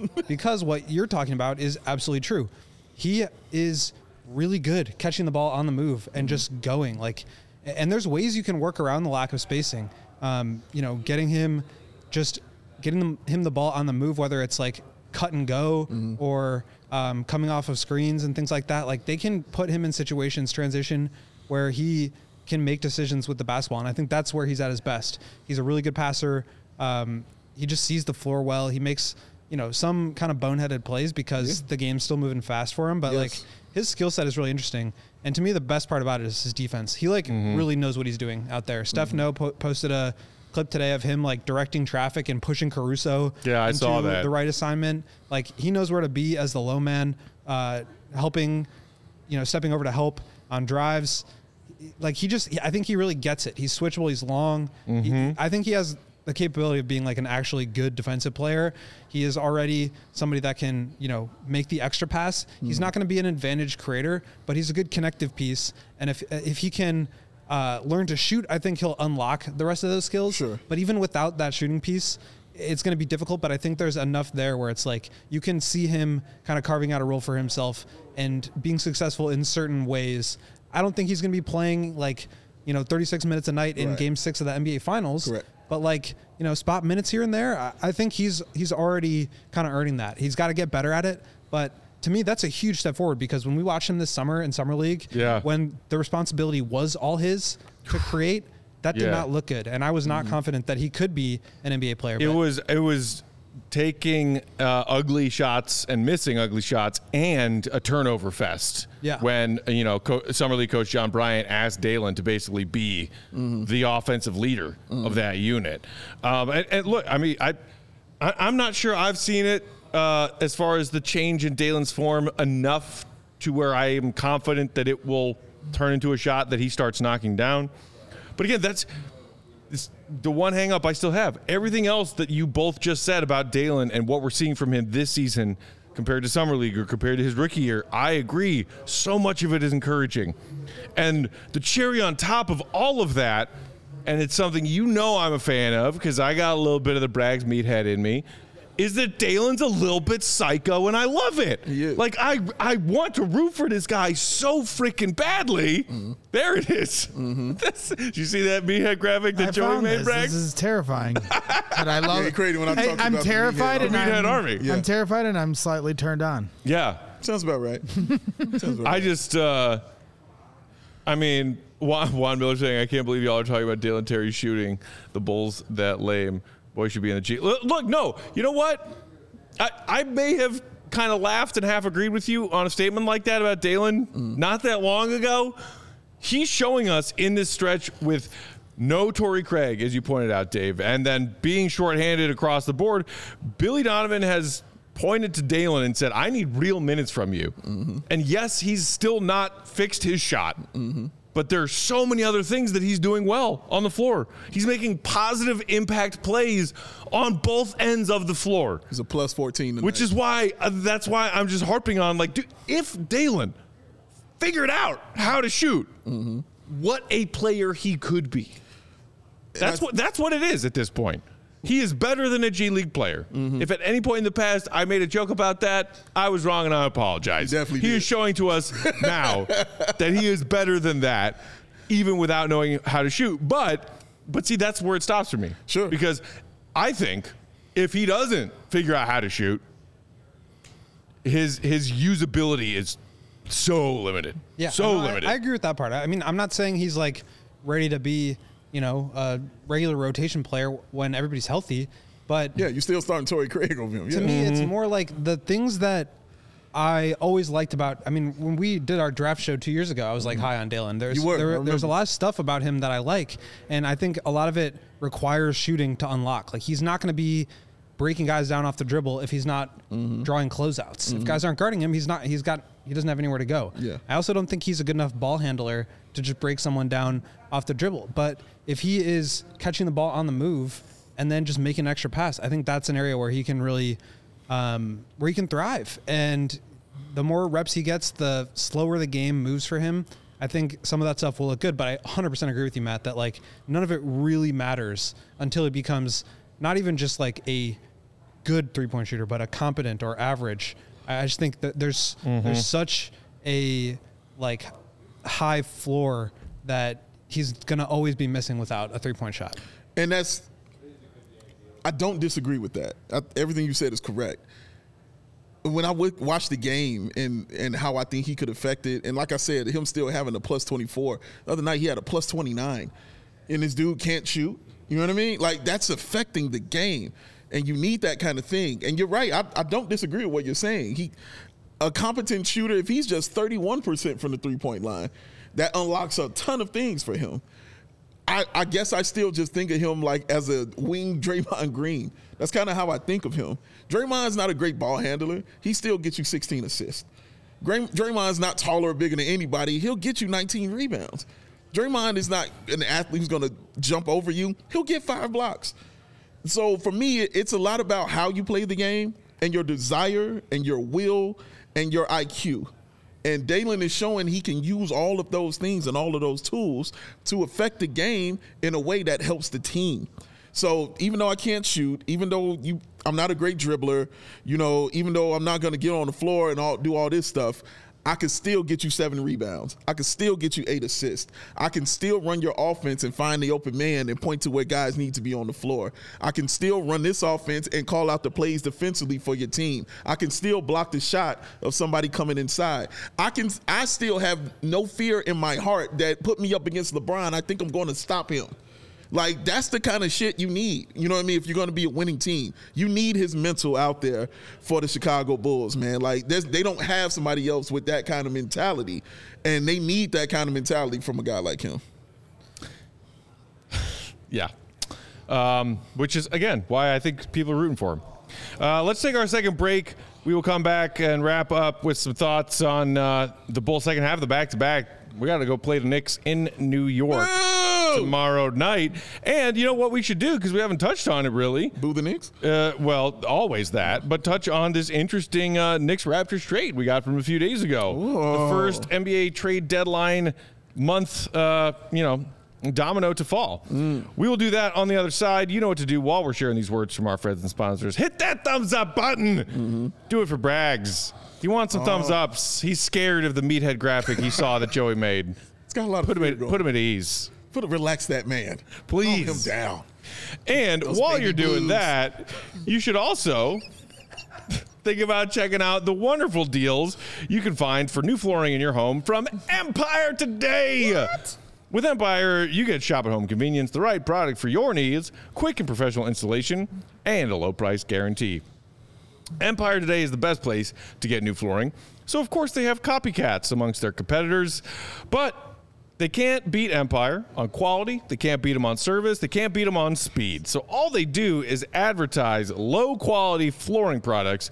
[laughs] because what you're talking about is absolutely true. He is really good catching the ball on the move Mm-hmm. and just going like, and there's ways you can work around the lack of spacing. Um, you know, getting him just getting them, him the ball on the move, whether it's like cut and go Mm-hmm. or um, coming off of screens and things like that. Like they can put him in situations transition where he can make decisions with the basketball, and I think that's where he's at his best. He's a really good passer. Um, he just sees the floor well. He makes you know some kind of boneheaded plays because the game's still moving fast for him, but Yes. like his skill set is really interesting. And to me, the best part about it is his defense. He like really knows what he's doing out there. Steph Noh po- posted a clip today of him like directing traffic and pushing Caruso. Yeah, I into saw that. The right assignment. Like he knows where to be as the low man, uh, helping, you know, stepping over to help on drives. Like he just, I think he really gets it. He's switchable. He's long. He- I think he has the capability of being like an actually good defensive player. He is already somebody that can, you know, make the extra pass. He's not going to be an advantage creator, but he's a good connective piece. And if if he can uh, learn to shoot, I think he'll unlock the rest of those skills. Sure. But even without that shooting piece, it's going to be difficult. But I think there's enough there where it's like you can see him kind of carving out a role for himself and being successful in certain ways. I don't think he's going to be playing like you know 36 minutes a night in Right. Game Six of the NBA Finals. Correct. But like you know, spot minutes here and there, I, I think he's he's already kind of earning that. He's got to get better at it. But to me, that's a huge step forward because when we watched him this summer in summer league, Yeah. when the responsibility was all his to create, that did Yeah. not look good, and I was not mm-hmm. confident that he could be an NBA player. It but was it was taking uh, ugly shots and missing ugly shots and a turnover fest. Yeah. When you know Co- summer league coach John Bryant asked Dalen to basically be the offensive leader of that unit. Um, and, and look, I mean, I, I I'm not sure I've seen it uh, as far as the change in Dalen's form enough to where I am confident that it will turn into a shot that he starts knocking down. But again, that's this, the one hang up I still have. Everything else that you both just said about Dalen and what we're seeing from him this season compared to Summer League or compared to his rookie year, I agree. So much of it is encouraging. And the cherry on top of all of that, and it's something you know I'm a fan of because I got a little bit of the Brags meathead in me, is that Dalen's a little bit psycho and I love it. Like I I want to root for this guy so freaking badly. Mm-hmm. There it is. [laughs] That's- did you see that meathead graphic that I Joey found made, this. This is terrifying. [laughs] but I love Yeah, it. crazy when I'm, Hey, talked I'm about terrified and army. I'm, Meathead army. Yeah. I'm terrified and I'm slightly turned on. yeah. Sounds about right. [laughs] Sounds about I right. just, uh, I mean, Juan, Juan Miller saying, I can't believe y'all are talking about Dalen Terry shooting the Bulls that lame. Boy should be in the G. Look, look, no, you know what? I, I may have kind of laughed and half agreed with you on a statement like that about Dalen mm. not that long ago. He's showing us in this stretch with no Torrey Craig, as you pointed out, Dave, and then being shorthanded across the board. Billy Donovan has pointed to Dalen and said, I need real minutes from you. Mm-hmm. And yes, he's still not fixed his shot, mm-hmm. But there are so many other things that he's doing well on the floor. He's making positive impact plays on both ends of the floor, He's a plus 14 tonight. which is why uh, that's why I'm just harping on like, dude, if Dalen figured out how to shoot, what a player he could be. That's I- what that's what it is at this point. He is better than a G League player. Mm-hmm. If at any point in the past I made a joke about that, I was wrong and I apologize. You definitely he did. is showing to us [laughs] now that he is better than that, even without knowing how to shoot. But but see, that's where it stops for me. Sure. Because I think if he doesn't figure out how to shoot, his his usability is so limited. Yeah, So no, I- limited. I, agree with that part. I mean, I'm not saying he's like ready to be, you know, a regular rotation player when everybody's healthy, but yeah, you're still starting Torrey Craig over him. to me, it's Mm-hmm. more like the things that I always liked about. I mean, when we did our draft show two years ago, I was like high on Dalen. There's Mm-hmm. You were, there, there's a lot of stuff about him that I like, and I think a lot of it requires shooting to unlock. Like he's not going to be breaking guys down off the dribble if he's not Mm-hmm. drawing closeouts. If guys aren't guarding him, he's not. He's got. He doesn't have anywhere to go. Yeah. I also don't think he's a good enough ball handler to just break someone down off the dribble. But if he is catching the ball on the move and then just making an extra pass, I think that's an area where he can really, um, where he can thrive. And the more reps he gets, the slower the game moves for him. I think some of that stuff will look good. But I 100% agree with you, Matt, that like none of it really matters until it becomes not even just like a good three point shooter, but a competent or average. I I just think that there's there's such a like high floor that he's gonna always be missing without a three point shot. And that's, I don't disagree with that. I, everything you said is correct. When I would watch the game and and how I think he could affect it, and like I said, him still having a plus 24. The other night he had a plus 29, and this dude can't shoot. You know what I mean? Like that's affecting the game, and you need that kind of thing. And you're right. I, I don't disagree with what you're saying. He, a competent shooter, if he's just 31% from the three point line, that unlocks a ton of things for him. I, I guess I still just think of him like as a wing [laughs] Draymond Green. That's kind of how I think of him. Draymond's not a great ball handler. He still gets you 16 assists. Dray- Draymond's not taller or bigger than anybody. He'll get you 19 rebounds. Draymond is not an athlete who's going to jump over you. He'll get five blocks. So for me, it's a lot about how you play the game and your desire and your will and your IQ. And Dalen is showing he can use all of those things and all of those tools to affect the game in a way that helps the team. So even though I can't shoot, even though you I'm not a great dribbler, you know, even though I'm not going to get on the floor and all do all this stuff, I can still get you seven rebounds. I can still get you eight assists. I can still run your offense and find the open man and point to where guys need to be on the floor. I can still run this offense and call out the plays defensively for your team. I can still block the shot of somebody coming inside. I can I still have no fear in my heart that put me up against LeBron. I think I'm going to stop him. Like that's the kind of shit you need. You know what I mean? If you're going to be a winning team, you need his mental out there for the Chicago Bulls, man. Like they don't have somebody else with that kind of mentality, and they need that kind of mentality from a guy like him. [sighs] Yeah. Um, which is, again, why I think people are rooting for him. Uh, let's take our second break. We will come back and wrap up with some thoughts on uh, the Bulls second half the back to back. We got to go play the Knicks in New York tomorrow night. And you know what we should do? Because we haven't touched on it really. Boo the Knicks. Uh, well, always that, but touch on this interesting uh, Knicks Raptors trade we got from a few days ago. The first NBA trade deadline month, uh, you know, domino to fall. We will do that on the other side. You know what to do while we're sharing these words from our friends and sponsors. Hit that thumbs up button. Do it for Braggs. He wants some thumbs ups. He's scared of the meathead graphic he saw that Joey made. It's got a lot of him at, going. put him at ease. Put relax that man. Please. Calm him down. And Those while you're doing blues. that, you should also [laughs] think about checking out the wonderful deals you can find for new flooring in your home from Empire today. What? With Empire, you get shop at home convenience, the right product for your needs, quick and professional installation, and a low price guarantee. Empire today is the best place to get new flooring. So, of course, they have copycats amongst their competitors, but they can't beat Empire on quality. They can't beat them on service. They can't beat them on speed. So, all they do is advertise low quality flooring products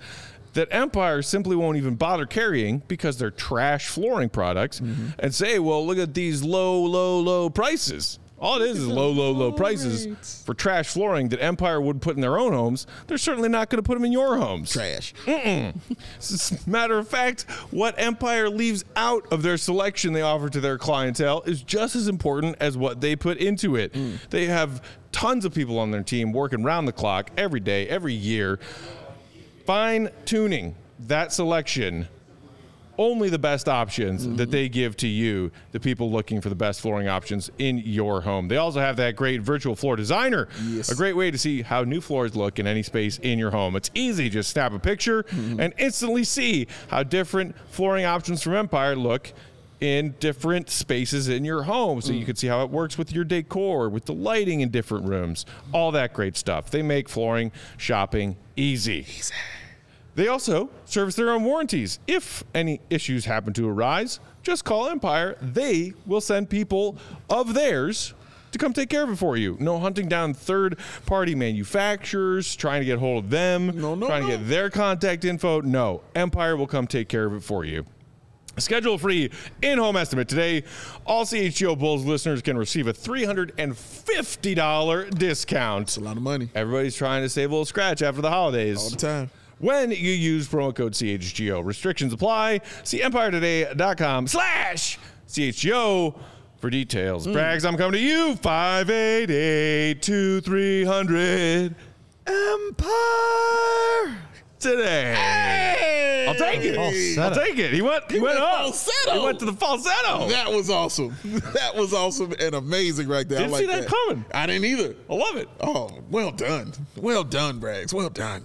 that Empire simply won't even bother carrying because they're trash flooring products mm-hmm. and say, well, look at these low, low, low prices. All it is is low, low, low prices for trash flooring that Empire would put in their own homes. They're certainly not going to put them in your homes. Trash. As [laughs] a matter of fact, what Empire leaves out of their selection they offer to their clientele is just as important as what they put into it. Mm. They have tons of people on their team working round the clock every day, every year, fine tuning that selection. Only the best options that mm-hmm. they give to you, the people looking for the best flooring options in your home. They also have that great virtual floor designer, Yes. a great way to see how new floors look in any space in your home. It's easy, just snap a picture mm-hmm. and instantly see how different flooring options from Empire look in different spaces in your home. So you mm. can see how it works with your decor, with the lighting in different rooms, all that great stuff. They make flooring shopping easy. They also service their own warranties. If any issues happen to arise, just call Empire. They will send people of theirs to come take care of it for you. No hunting down third party manufacturers, trying to get hold of them, No, no, trying to get their contact info. No, Empire will come take care of it for you. Schedule a free in home estimate today. All CHGO Bulls listeners can receive a $350 discount. A lot of money. Everybody's trying to save a little scratch after the holidays. All the time. When you use promo code CHGO, restrictions apply. See empiretoday.com slash CHGO for details. Hmm. Brags, I'm coming to you. 588 2300 Empire. today. I'll take it. I'll take it. He went, he, went went up. falsetto. He went to the falsetto. That was awesome. [laughs] That was awesome and amazing right there. Didn't I like see that coming. I didn't either. I love it. Oh, well done. Well done, Braggs. Well done.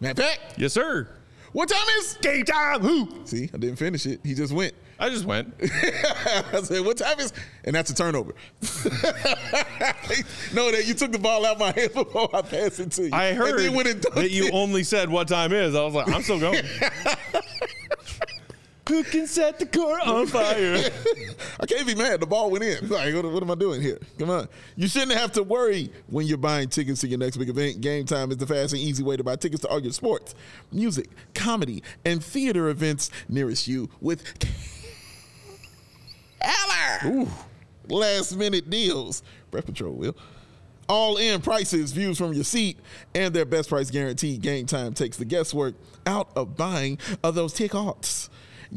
Matt Peck, Yes, sir. what time is? Game time. Who? See, I didn't finish it. He just went. I just went. [laughs] I said, what time is? And that's a turnover. [laughs] no, that you took the ball out of my hand before I passed it to you. I heard then went and that you it. only said what time is. I was like, I'm still going. [laughs] Who can set the court on [laughs] fire? I can't be mad. The ball went in. Like, what, what am I doing here? Come on. You shouldn't have to worry when you're buying tickets to your next big event. Game Time is the fast and easy way to buy tickets to all your sports, music, comedy, and theater events nearest you with Eller. Last minute deals. Breath Patrol will. All in prices, views from your seat, and their best price guarantee. Game Time takes the guesswork out of buying of those tickets.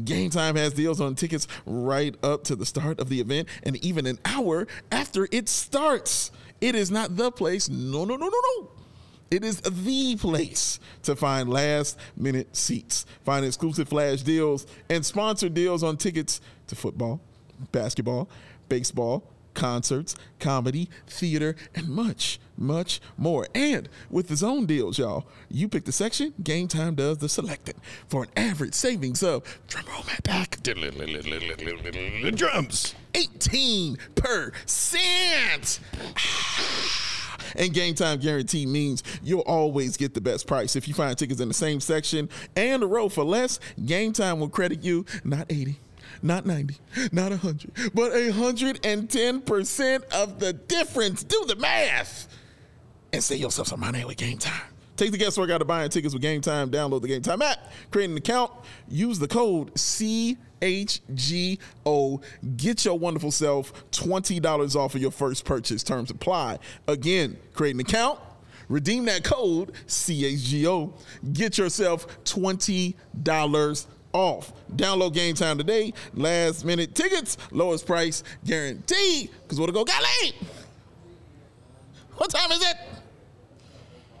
Game Time has deals on tickets right up to the start of the event and even an hour after it starts. It is not the place. No, no, no, no, no. It is the place to find last minute seats, find exclusive flash deals, and sponsor deals on tickets to football, basketball, baseball, concerts, comedy, theater, and much, much more. And with the zone deals, y'all, you pick the section, Game Time does the selecting for an average savings of, drum roll, my back, [laughs] Drums. 18%. [sighs] And game time guarantee means you'll always get the best price. If you find tickets in the same section and a row for less, game time will credit you not 80, not 90, not 100, but 110% of the difference. Do the math and save yourself some money with game time. Take the guesswork out of buying tickets with Game Time. Download the Game Time app, create an account, use the code CHGO. Get your wonderful self $20 off of your first purchase. Terms apply. Again, create an account, redeem that code CHGO. Get yourself $20 off. Download Game Time today. Last minute tickets, lowest price guaranteed. Because what to go, got late. What time is it?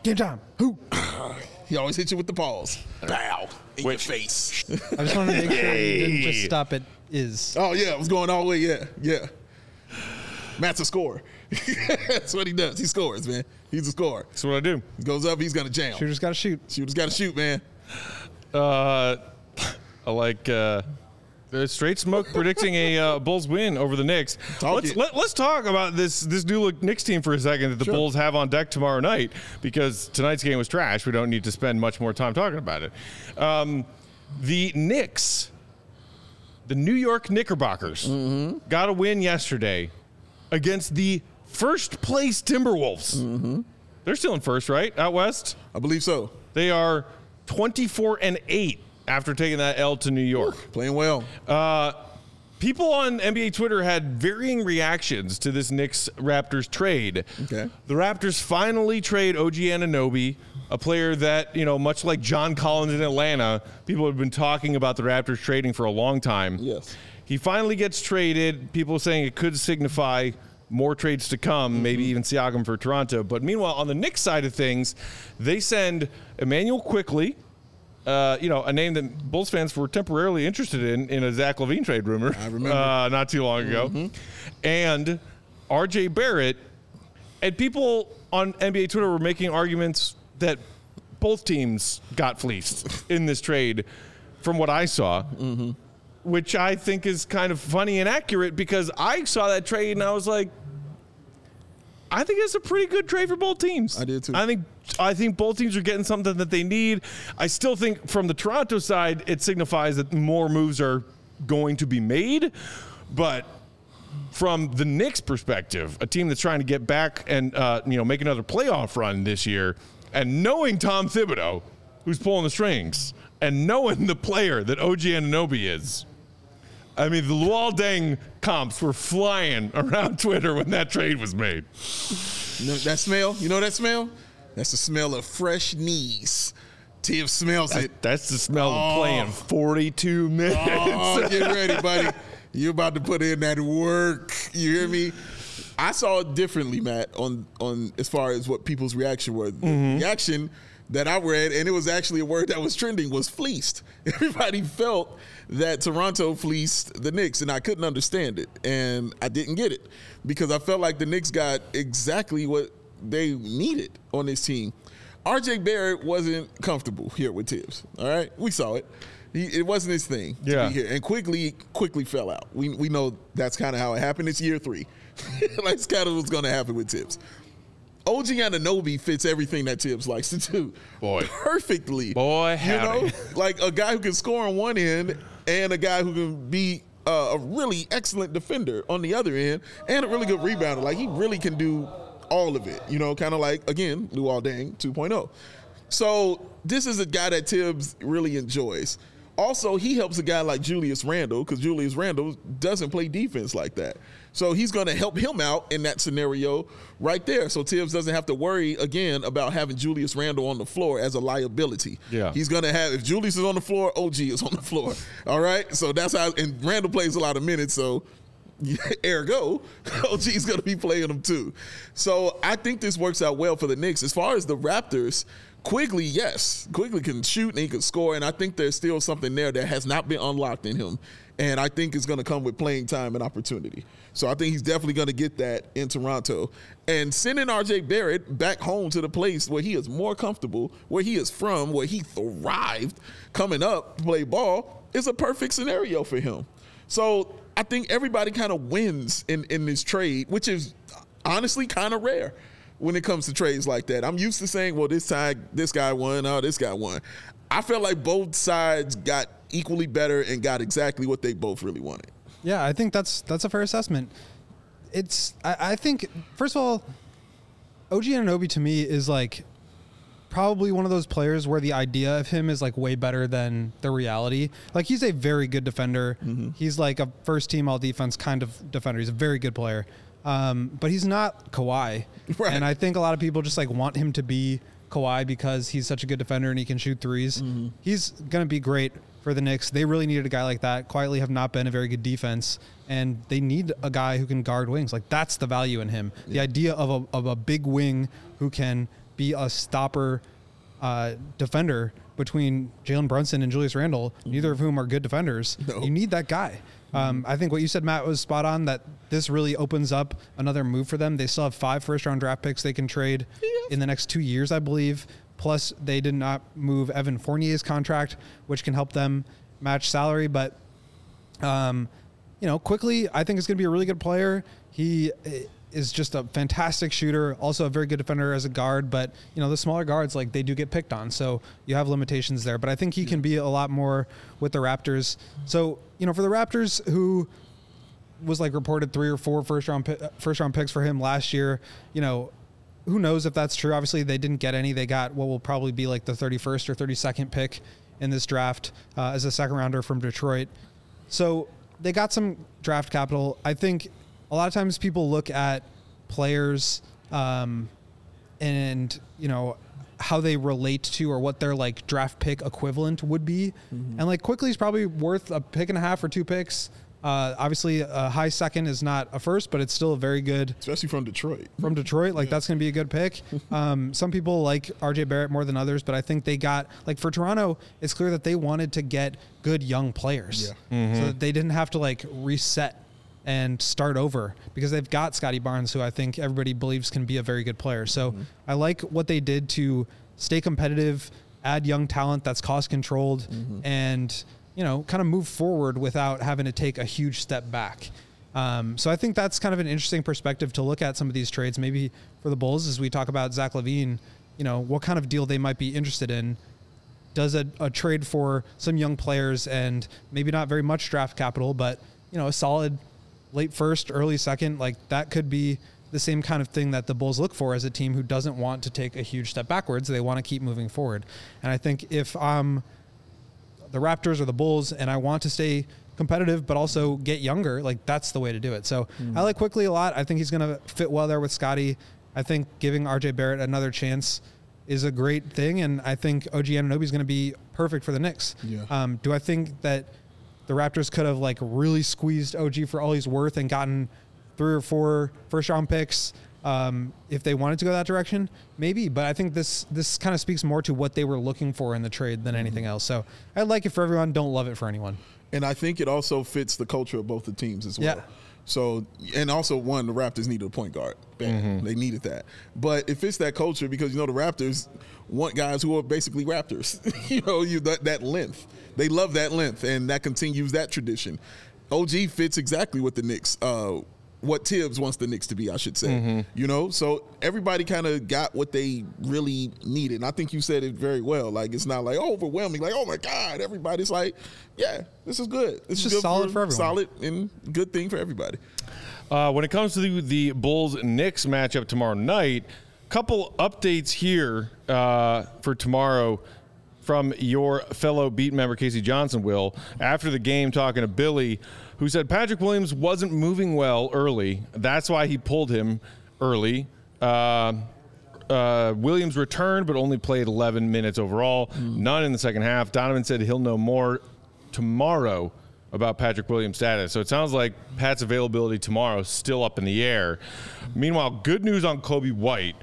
Game time. Who? [sighs] he always hits you with the paws. Bow in your face. I just wanted to make sure you didn't just stop at is. oh yeah, it was going all the way. Yeah, yeah. Matt's a scorer. [laughs] That's what he does. He scores, man. He's a scorer. That's what I do. He goes up, he's gonna jam. Shooter's got to shoot. Shooters got to shoot, man. Uh, I like uh, the straight smoke predicting a uh, Bulls win over the Knicks. Talk let's it. let, let's talk about this this new look Knicks team for a second that the Sure. Bulls have on deck tomorrow night because tonight's game was trash. We don't need to spend much more time talking about it. Um, the Knicks, the New York Knickerbockers, Mm-hmm. got a win yesterday against the first place Timberwolves. Mm-hmm. They're still in first, right? Out west. I believe so. They are 24 and 8 after taking that L to New York. Playing well. Uh, people on NBA Twitter had varying reactions to this Knicks Raptors trade. Okay. The Raptors finally trade OG Anunoby, a player that, you know, much like John Collins in Atlanta, people have been talking about the Raptors trading for a long time. Yes. He finally gets traded. People saying it could signify more trades to come, mm-hmm. maybe even Siakam for Toronto. But meanwhile, on the Knicks side of things, they send Immanuel Quickley, uh, you know, a name that Bulls fans were temporarily interested in in a Zach LaVine trade rumor. I remember. [laughs] Uh, not too long ago. And RJ Barrett, and people on NBA Twitter were making arguments that both teams got fleeced [laughs] in this trade from what I saw. Which I think is kind of funny and accurate because I saw that trade and I was like, I think it's a pretty good trade for both teams. I did too. I think I think both teams are getting something that they need. I still think from the Toronto side, it signifies that more moves are going to be made, but from the Knicks' perspective, a team that's trying to get back and uh, you know make another playoff run this year, and knowing Tom Thibodeau, who's pulling the strings, and knowing the player that OG Anunoby is, I mean the Luol Deng comps were flying [laughs] around Twitter when that trade was made. You know that smell? You know that smell? That's the smell of fresh knees. Thibs smells it. That's the smell of Oh. playing 42 minutes. Oh, get [laughs] ready, buddy. You're about to put in that work. You hear me? I saw it differently, Matt, on on as far as what people's reaction was. The mm-hmm. reaction that I read, and it was actually a word that was trending, was fleeced. [laughs] Everybody felt that Toronto fleeced the Knicks, and I couldn't understand it. And I didn't get it because I felt like the Knicks got exactly what they needed on this team. RJ Barrett wasn't comfortable here with Thibs. All right, we saw it. He, it wasn't his thing to Yeah. be here, and quickly, quickly fell out. We we know that's kind of how it happened. It's year three. [laughs] like it's kind of what's going to happen with Thibs. OG Anunoby fits everything that Thibs likes to do. Boy. perfectly. Boy, you know, like a guy who can score on one end, and a guy who can be uh, a really excellent defender on the other end, and a really good rebounder. Like he really can do all of it. You know, kind of like again, Luol Deng 2.0. So this is a guy that Thibs really enjoys. Also, he helps a guy like Julius Randle because Julius Randle doesn't play defense like that. So he's going to help him out in that scenario right there. So Thibs doesn't have to worry again about having Julius Randle on the floor as a liability. Yeah. He's going to have, if Julius is on the floor, OG is on the floor. [laughs] All right. So that's how, and Randle plays a lot of minutes. So [laughs] ergo, [laughs] OG's going to be playing them too. So I think this works out well for the Knicks. As far as the Raptors, Quickley, yes, Quickley can shoot and he can score, and I think there's still something there that has not been unlocked in him, and I think it's going to come with playing time and opportunity. So I think he's definitely going to get that in Toronto, and sending RJ Barrett back home to the place where he is more comfortable, where he is from, where he thrived coming up to play ball is a perfect scenario for him. So I think everybody kind of wins in in this trade, which is honestly kind of rare when it comes to trades like that. I'm used to saying, well, this time this guy won, oh, this guy won. I felt like both sides got equally better and got exactly what they both really wanted. Yeah, I think that's that's a fair assessment. It's I, I think first of all, OG Anunoby to me is like probably one of those players where the idea of him is like way better than the reality. Like he's a very good defender. He's like a first team all defense kind of defender. He's a very good player. Um, but he's not Kawhi. [laughs] Right. And I think a lot of people just like want him to be Kawhi because he's such a good defender and he can shoot 3s He's going to be great for the Knicks. They really needed a guy like that. Quietly have not been a very good defense and they need a guy who can guard wings. Like that's the value in him. The idea of a, of a big wing who can be a stopper uh, defender between Jalen Brunson and Julius Randle, neither of whom are good defenders. No. You need that guy. Um, I think what you said, Matt, was spot on. That this really opens up another move for them. They still have five first-round draft picks they can trade in the next two years, I believe. Plus, they did not move Evan Fournier's contract, which can help them match salary. But um, you know, Quickley, I think is going to be a really good player. He is just a fantastic shooter, also a very good defender as a guard. But you know, the smaller guards like they do get picked on, so you have limitations there. But I think he can be a lot more with the Raptors. So you know, for the Raptors, who was like reported three or four first round first round picks for him last year, you know. who knows if that's true? Obviously, they didn't get any. They got what will probably be like the 31st or 32nd pick in this draft uh, as a second rounder from Detroit. So they got some draft capital. I think a lot of times people look at players um, and you know how they relate to or what their like draft pick equivalent would be, and like Quickley is probably worth a pick and a half or two picks. Uh, obviously, a high second is not a first, but it's still a very good Especially from Detroit. from Detroit. Like that's going to be a good pick. [laughs] Um, some people like RJ Barrett more than others, but I think they got like for Toronto, it's clear that they wanted to get good young players, so that they didn't have to like reset and start over because they've got Scottie Barnes, who I think everybody believes can be a very good player. So I like what they did to stay competitive, add young talent that's cost controlled, and you know, kind of move forward without having to take a huge step back. Um, so I think that's kind of an interesting perspective to look at some of these trades. Maybe for the Bulls, as we talk about Zach LaVine, you know, what kind of deal they might be interested in. Does a, a trade for some young players and maybe not very much draft capital, but you know, a solid late first, early second, like that could be the same kind of thing that the Bulls look for as a team who doesn't want to take a huge step backwards. They want to keep moving forward. And I think if I'm the Raptors or the Bulls and I want to stay competitive but also get younger, like that's the way to do it. So I like Quickley a lot. I think he's going to fit well there with Scottie. I think giving RJ Barrett another chance is a great thing, and I think OG Anunoby is going to be perfect for the Knicks. Yeah. Um, do I think that the Raptors could have like really squeezed OG for all he's worth and gotten three or four first round picks um, if they wanted to go that direction? Maybe, but I think this this kind of speaks more to what they were looking for in the trade than anything else. So I like it for everyone. Don't love it for anyone. And I think it also fits the culture of both the teams as well. Yeah. So, and also one, the Raptors needed a point guard. Bam. They needed that. But it fits that culture because you know the Raptors want guys who are basically Raptors. [laughs] you know, you that, that length. They love that length, and that continues that tradition. OG fits exactly what the Knicks, uh, what Thibs wants the Knicks to be, I should say. You know, so everybody kind of got what they really needed. And I think you said it very well. Like it's not like overwhelming. Like oh my god, everybody's like, yeah, this is good. This is just good solid for everyone. Solid and good thing for everybody. Uh, when it comes to the, the Bulls Knicks matchup tomorrow night, couple updates here uh, for tomorrow from your fellow beat member K.C. Johnson. Will after the game talking to Billy, who said Patrick Williams wasn't moving well early. That's why he pulled him early. Uh, uh, Williams returned, but only played 11 minutes overall, none in the second half. Donovan said he'll know more tomorrow about Patrick Williams' status. So it sounds like Pat's availability tomorrow is still up in the air. Meanwhile, good news on Coby White,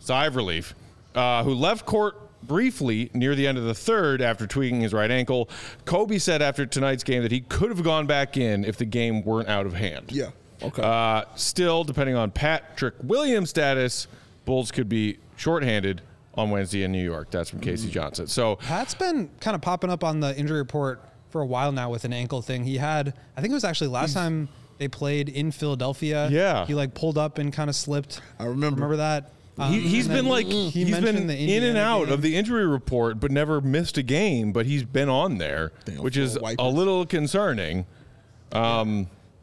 sigh of relief, uh, who left court briefly near the end of the third after tweaking his right ankle. Coby said after tonight's game that he could have gone back in if the game weren't out of hand. Yeah. Okay. Uh, still, depending on Patrick Williams' status, Bulls could be shorthanded on Wednesday in New York. That's from K.C. Johnson. So Pat's been kind of popping up on the injury report for a while now with an ankle thing. He had, I think it was actually last time they played in Philadelphia. Yeah. he like pulled up and kind of slipped. I remember. Remember that? Um, he, has been like he has been in and out game. of the injury report, but never missed a game. But he's been on there, Damn, which is a little concerning.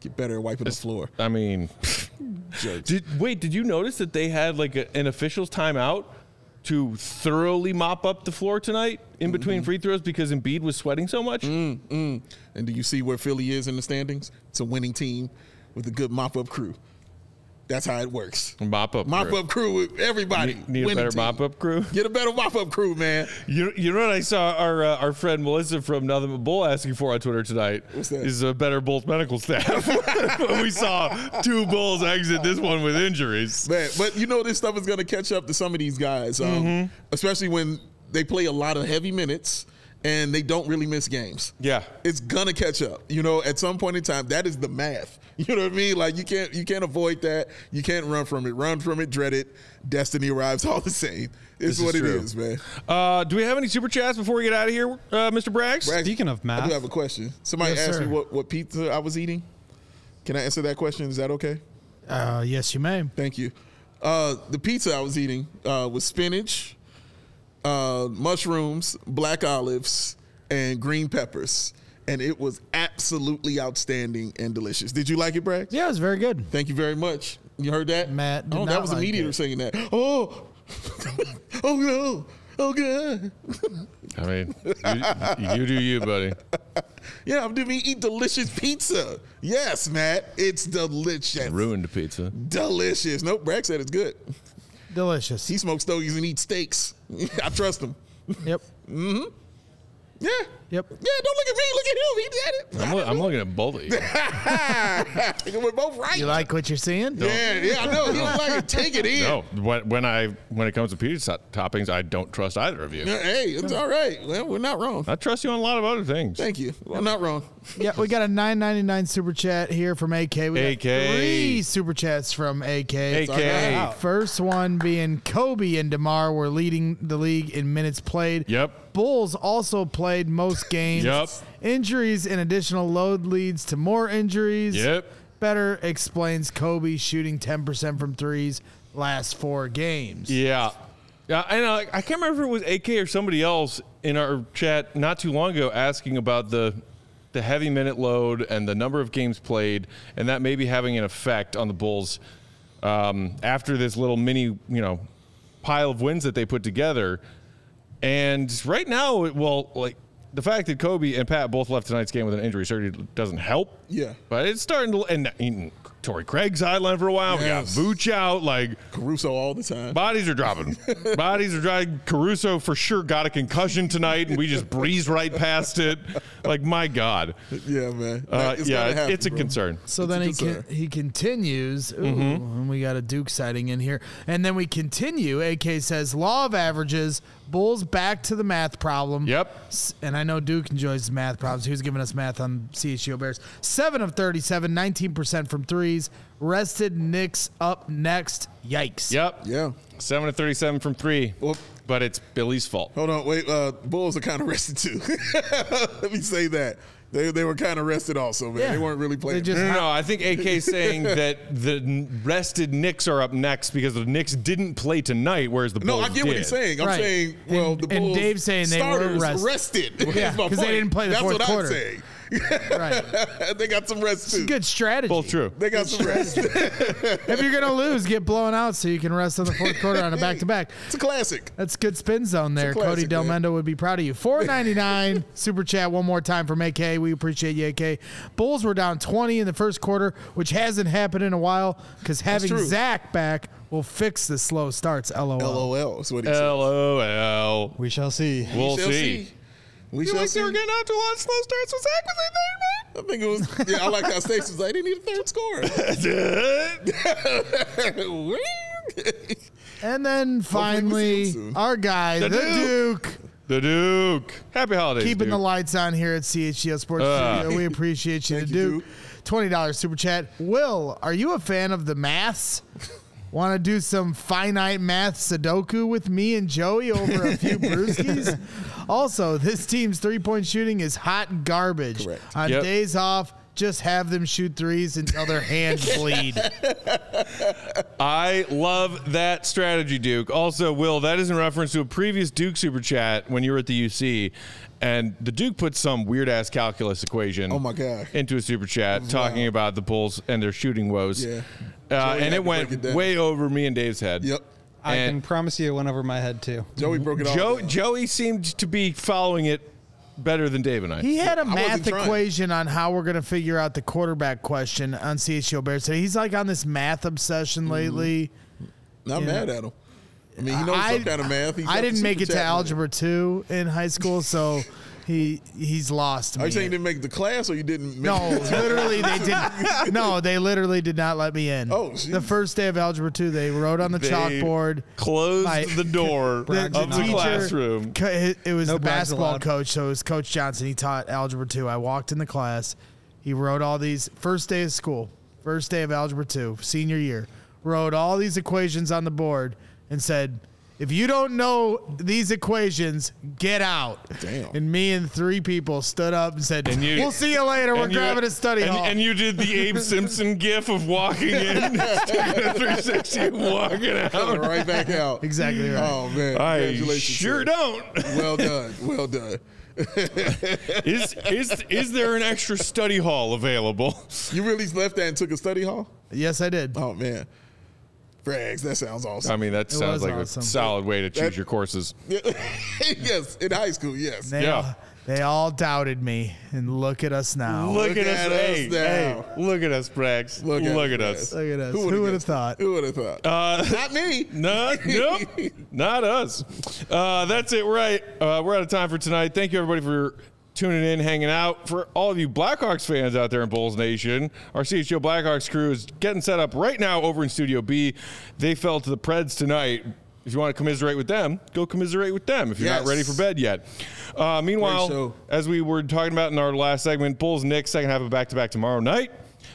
Get better at wiping the floor. I mean, [laughs] did wait? Did you notice that they had like a, an official's timeout to thoroughly mop up the floor tonight in between free throws because Embiid was sweating so much? And do you see where Philly is in the standings? It's a winning team with a good mop up crew. That's how it works. Mop up, Mop crew. up crew with everybody. Need, need a better team. mop up crew. Get a better mop up crew, man. You, you know what I saw our uh, our friend Melissa from Nothing But Bull asking for on Twitter tonight What's that? is a better Bulls medical staff. [laughs] [laughs] we saw two Bulls exit this one with injuries. Man, but you know this stuff is going to catch up to some of these guys, um, Mm-hmm. especially when they play a lot of heavy minutes and they don't really miss games. Yeah. it's gonna catch up. You know, at some point in time, that is the math. [laughs] You know what I mean? Like you can't you can't avoid that. You can't run from it. Run from it, dread it. Destiny arrives [laughs] all the same. It's This is what it true. is, man. Uh, do we have any super chats before we get out of here, uh, Mr. Braggs? Bragg, Speaking of math, I do have a question. Somebody Yes, asked me what, what pizza I was eating. Can I answer that question? Is that okay? Uh, yes, you may. Thank you. Uh, the pizza I was eating uh, was spinach, uh, mushrooms, black olives, and green peppers. And it was absolutely outstanding and delicious. Did you like it, Bragg? Yeah, it was very good. Thank you very much. You heard that, Matt did Oh, not that was a like mediator it. saying that. Oh, [laughs] oh no, oh god. I mean, you, you do you, buddy. Yeah, I'm doing eat delicious pizza. Yes, Matt, it's delicious. Ruined pizza. Delicious. Nope, Bragg said it's good. Delicious. He smokes stogies and eats steaks. [laughs] I trust him. Yep. Mm-hmm. Yeah. Yep. Yeah, don't look at me. Look at him. He did it. I'm, loo- I'm looking at both of you. [laughs] We're both right. You like what you're seeing? yeah, yeah, I know. You don't like it. Take it in. No, when, when I when it comes to pizza toppings, I don't trust either of you. Yeah, Hey, it's all right. Well, we're not wrong. I trust you on a lot of other things. Thank you. We're not wrong. Yeah, we got a 9.99 super chat here from AK. We got AK. three super chats from AK. AK. First one being Coby and DeMar were leading the league in minutes played. Yep. Bulls also played most games. Yep. Injuries and additional load leads to more injuries. Yep. Better explains Coby shooting 10% from threes last four games. Yeah. Yeah, and I, I can't remember if it was AK or somebody else in our chat not too long ago asking about the the heavy minute load and the number of games played, and that maybe having an effect on the Bulls um, after this little mini, you know, pile of wins that they put together. And right now, it- well, like the fact that Coby and Pat both left tonight's game with an injury certainly doesn't help. Yeah. but it's starting to. And, and Torrey Craig sidelined for a while. Yes. We got Vooch out. Like Caruso all the time. Bodies are dropping. [laughs] Bodies are dropping. Caruso for sure got a concussion tonight, and we just [laughs] breeze right past it. Like my God, Yeah, man. uh, It's yeah, happen, it's a bro. concern. So It's then a he con- he continues. Ooh, Mm-hmm. and we got a Duke sighting in here, and then we continue. AK says law of averages. Bulls back to the math problem. Yep. And I know Duke enjoys math problems. He was giving us math on CHGO Bears. Seven of 37, 19% from threes. Rested Knicks up next. Yikes. Yep. Yeah. Seven to thirty-seven from three. Well- but it's Billy's fault. Hold on, wait. Uh, Bulls are kind of rested too. [laughs] Let me say that they they were kind of rested also, man. Yeah. They weren't really playing. Just- No, no, no. I think AK is saying [laughs] that the rested Knicks are up next because the Knicks didn't play tonight, whereas the no, Bulls No, I get what he's saying. I'm Right. saying, well, And- the and Bulls Dave's saying they were starters rested. rested. [laughs] Yeah, That's my 'cause they didn't play the That's fourth what quarter. I'm saying. Right. [laughs] they got some rest too. Good strategy. Both true. They got some rest. If you're gonna lose, get blown out so you can rest in the fourth quarter on a back to back. it's a classic. That's good spin zone there. Cody classic, Del man. Would be proud of you. Four ninety nine [laughs] super chat one more time from AK. We appreciate you, AK. Bulls were down twenty in the first quarter, which hasn't happened in a while because having true. Zach back will fix the slow starts. LOL. LOL is what he said. LOL. We shall see. We'll shall see. We You like see. they were getting out to a lot of slow starts with Zach was I think it was. Yeah, I like how Stacey was like, they need a third score. in [laughs] there. [laughs] And then finally, see him our guy, the, The Duke. Duke. the Duke. Happy holidays. keeping Duke. the lights on here at CHGO Sports Uh. Studio. We appreciate you, Thank to you, do. Twenty dollars super chat. Will, are you a fan of the maths? Want to do some finite math Sudoku with me and Joey over a few [laughs] brewskis? Also, this team's three point shooting is hot garbage. Correct. On Yep. days off, just have them shoot threes until their hands [laughs] bleed. I love that strategy, Duke. Also, Will, that is in reference to a previous Duke super chat when you were at the UC, and the Duke put some weird ass calculus equation. Oh, my God. Into a super chat talking about the Bulls and their shooting woes. Yeah. Uh, and it went it way over me and Dave's head. Yep. I And- can promise you it went over my head too. Joey broke it all. Joe. Joey seemed to be following it better than Dave and I. He had a wasn't math trying. equation on how we're going to figure out the quarterback question on CHGO Bears today. He's like on this math obsession Mm-hmm. lately. Not Yeah. mad at him. I mean, he knows I, some kind of math. He's I got the didn't make super it to chat money. algebra two in high school, so [laughs] he he's lost oh, me. Are you saying you didn't make the class or you didn't make no, [laughs] literally they did. [laughs] No, they literally did not let me in. Oh, jeez. the first day of algebra two, they wrote on the They chalkboard. closed My- the door [laughs] The, of the the teacher, classroom. It it was No the basketball allowed. coach, so it was Coach Johnson. He taught algebra two. I walked in the class. He wrote all these first day of school, first day of algebra two, senior year. Wrote all these equations on the board and said, "If you don't know these equations, get out." Damn. And me and three people stood up and said, And you- "We'll see you later. We're you- grabbing a study and, hall." and you did the Abe Simpson gif of walking in, [laughs] [laughs] taking a 360 and walking out. right back out? Exactly right. Oh man, I congratulations! sure sir. don't. Well done. Well done. [laughs] Is is is there an extra study hall available? You really left that and took a study hall? yes, I did. Oh man. Brags, that sounds awesome. I mean, that sounds was like awesome. a solid way to choose That- your courses. [laughs] yes, in high school, yes. They, Yeah. all, they all doubted me, and look at us now. Look, Look at, us, at us hey, now. hey, look at us, Brax. Look, at, Brags. us. Look at us. Who would have guessed? thought? Who would have thought? Uh, [laughs] Not me. [laughs] No, nope, not us. Uh, that's it, right? Uh, we're out of time for tonight. Thank you, everybody, for tuning in, hanging out. For all of you Blackhawks fans out there in Bulls Nation, our CHGO Blackhawks crew is getting set up right now over in Studio B. They fell to the Preds tonight. If you want to commiserate with them, go commiserate with them if you're not ready for bed yet. Uh, meanwhile, show. as we were talking about in our last segment, Bulls Knicks second half of back to back tomorrow night.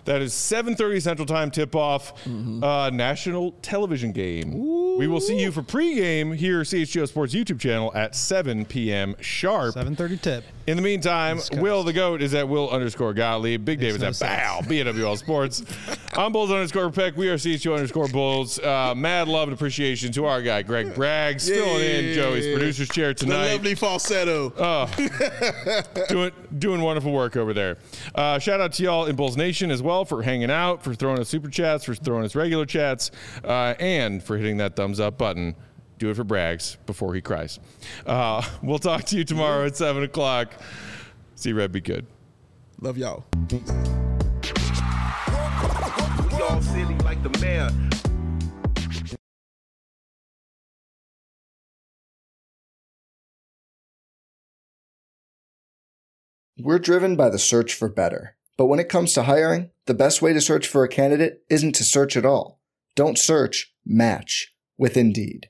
That is 7:30 Central Time tip off, uh, national television game. We will see you for pregame here CHGO Sports YouTube channel at 7 p.m. sharp. 7:30 tip. In the meantime, Will the Goat is at Will underscore Gottlieb. Big David's no at sense. Bow, BWL Sports. I'm Bulls underscore Peck. We are CHGO underscore Bulls. Uh, mad love and appreciation to our guy, Greg Braggs, filling in Joey's producer's chair The tonight lovely falsetto. [laughs] doing doing wonderful work over there. Uh, shout out to y'all in Bulls Nation as well for hanging out, for throwing us super chats, for throwing us regular chats, uh, and for hitting that thumbs up button. Do it for Braggs before he cries. Uh, [laughs] we'll talk to you tomorrow at seven o'clock. See Red be good. Love y'all. We all silly like the mayor. We're driven by the search for better. But when it comes to hiring, the best way to search for a candidate isn't to search at all. Don't search, match with Indeed.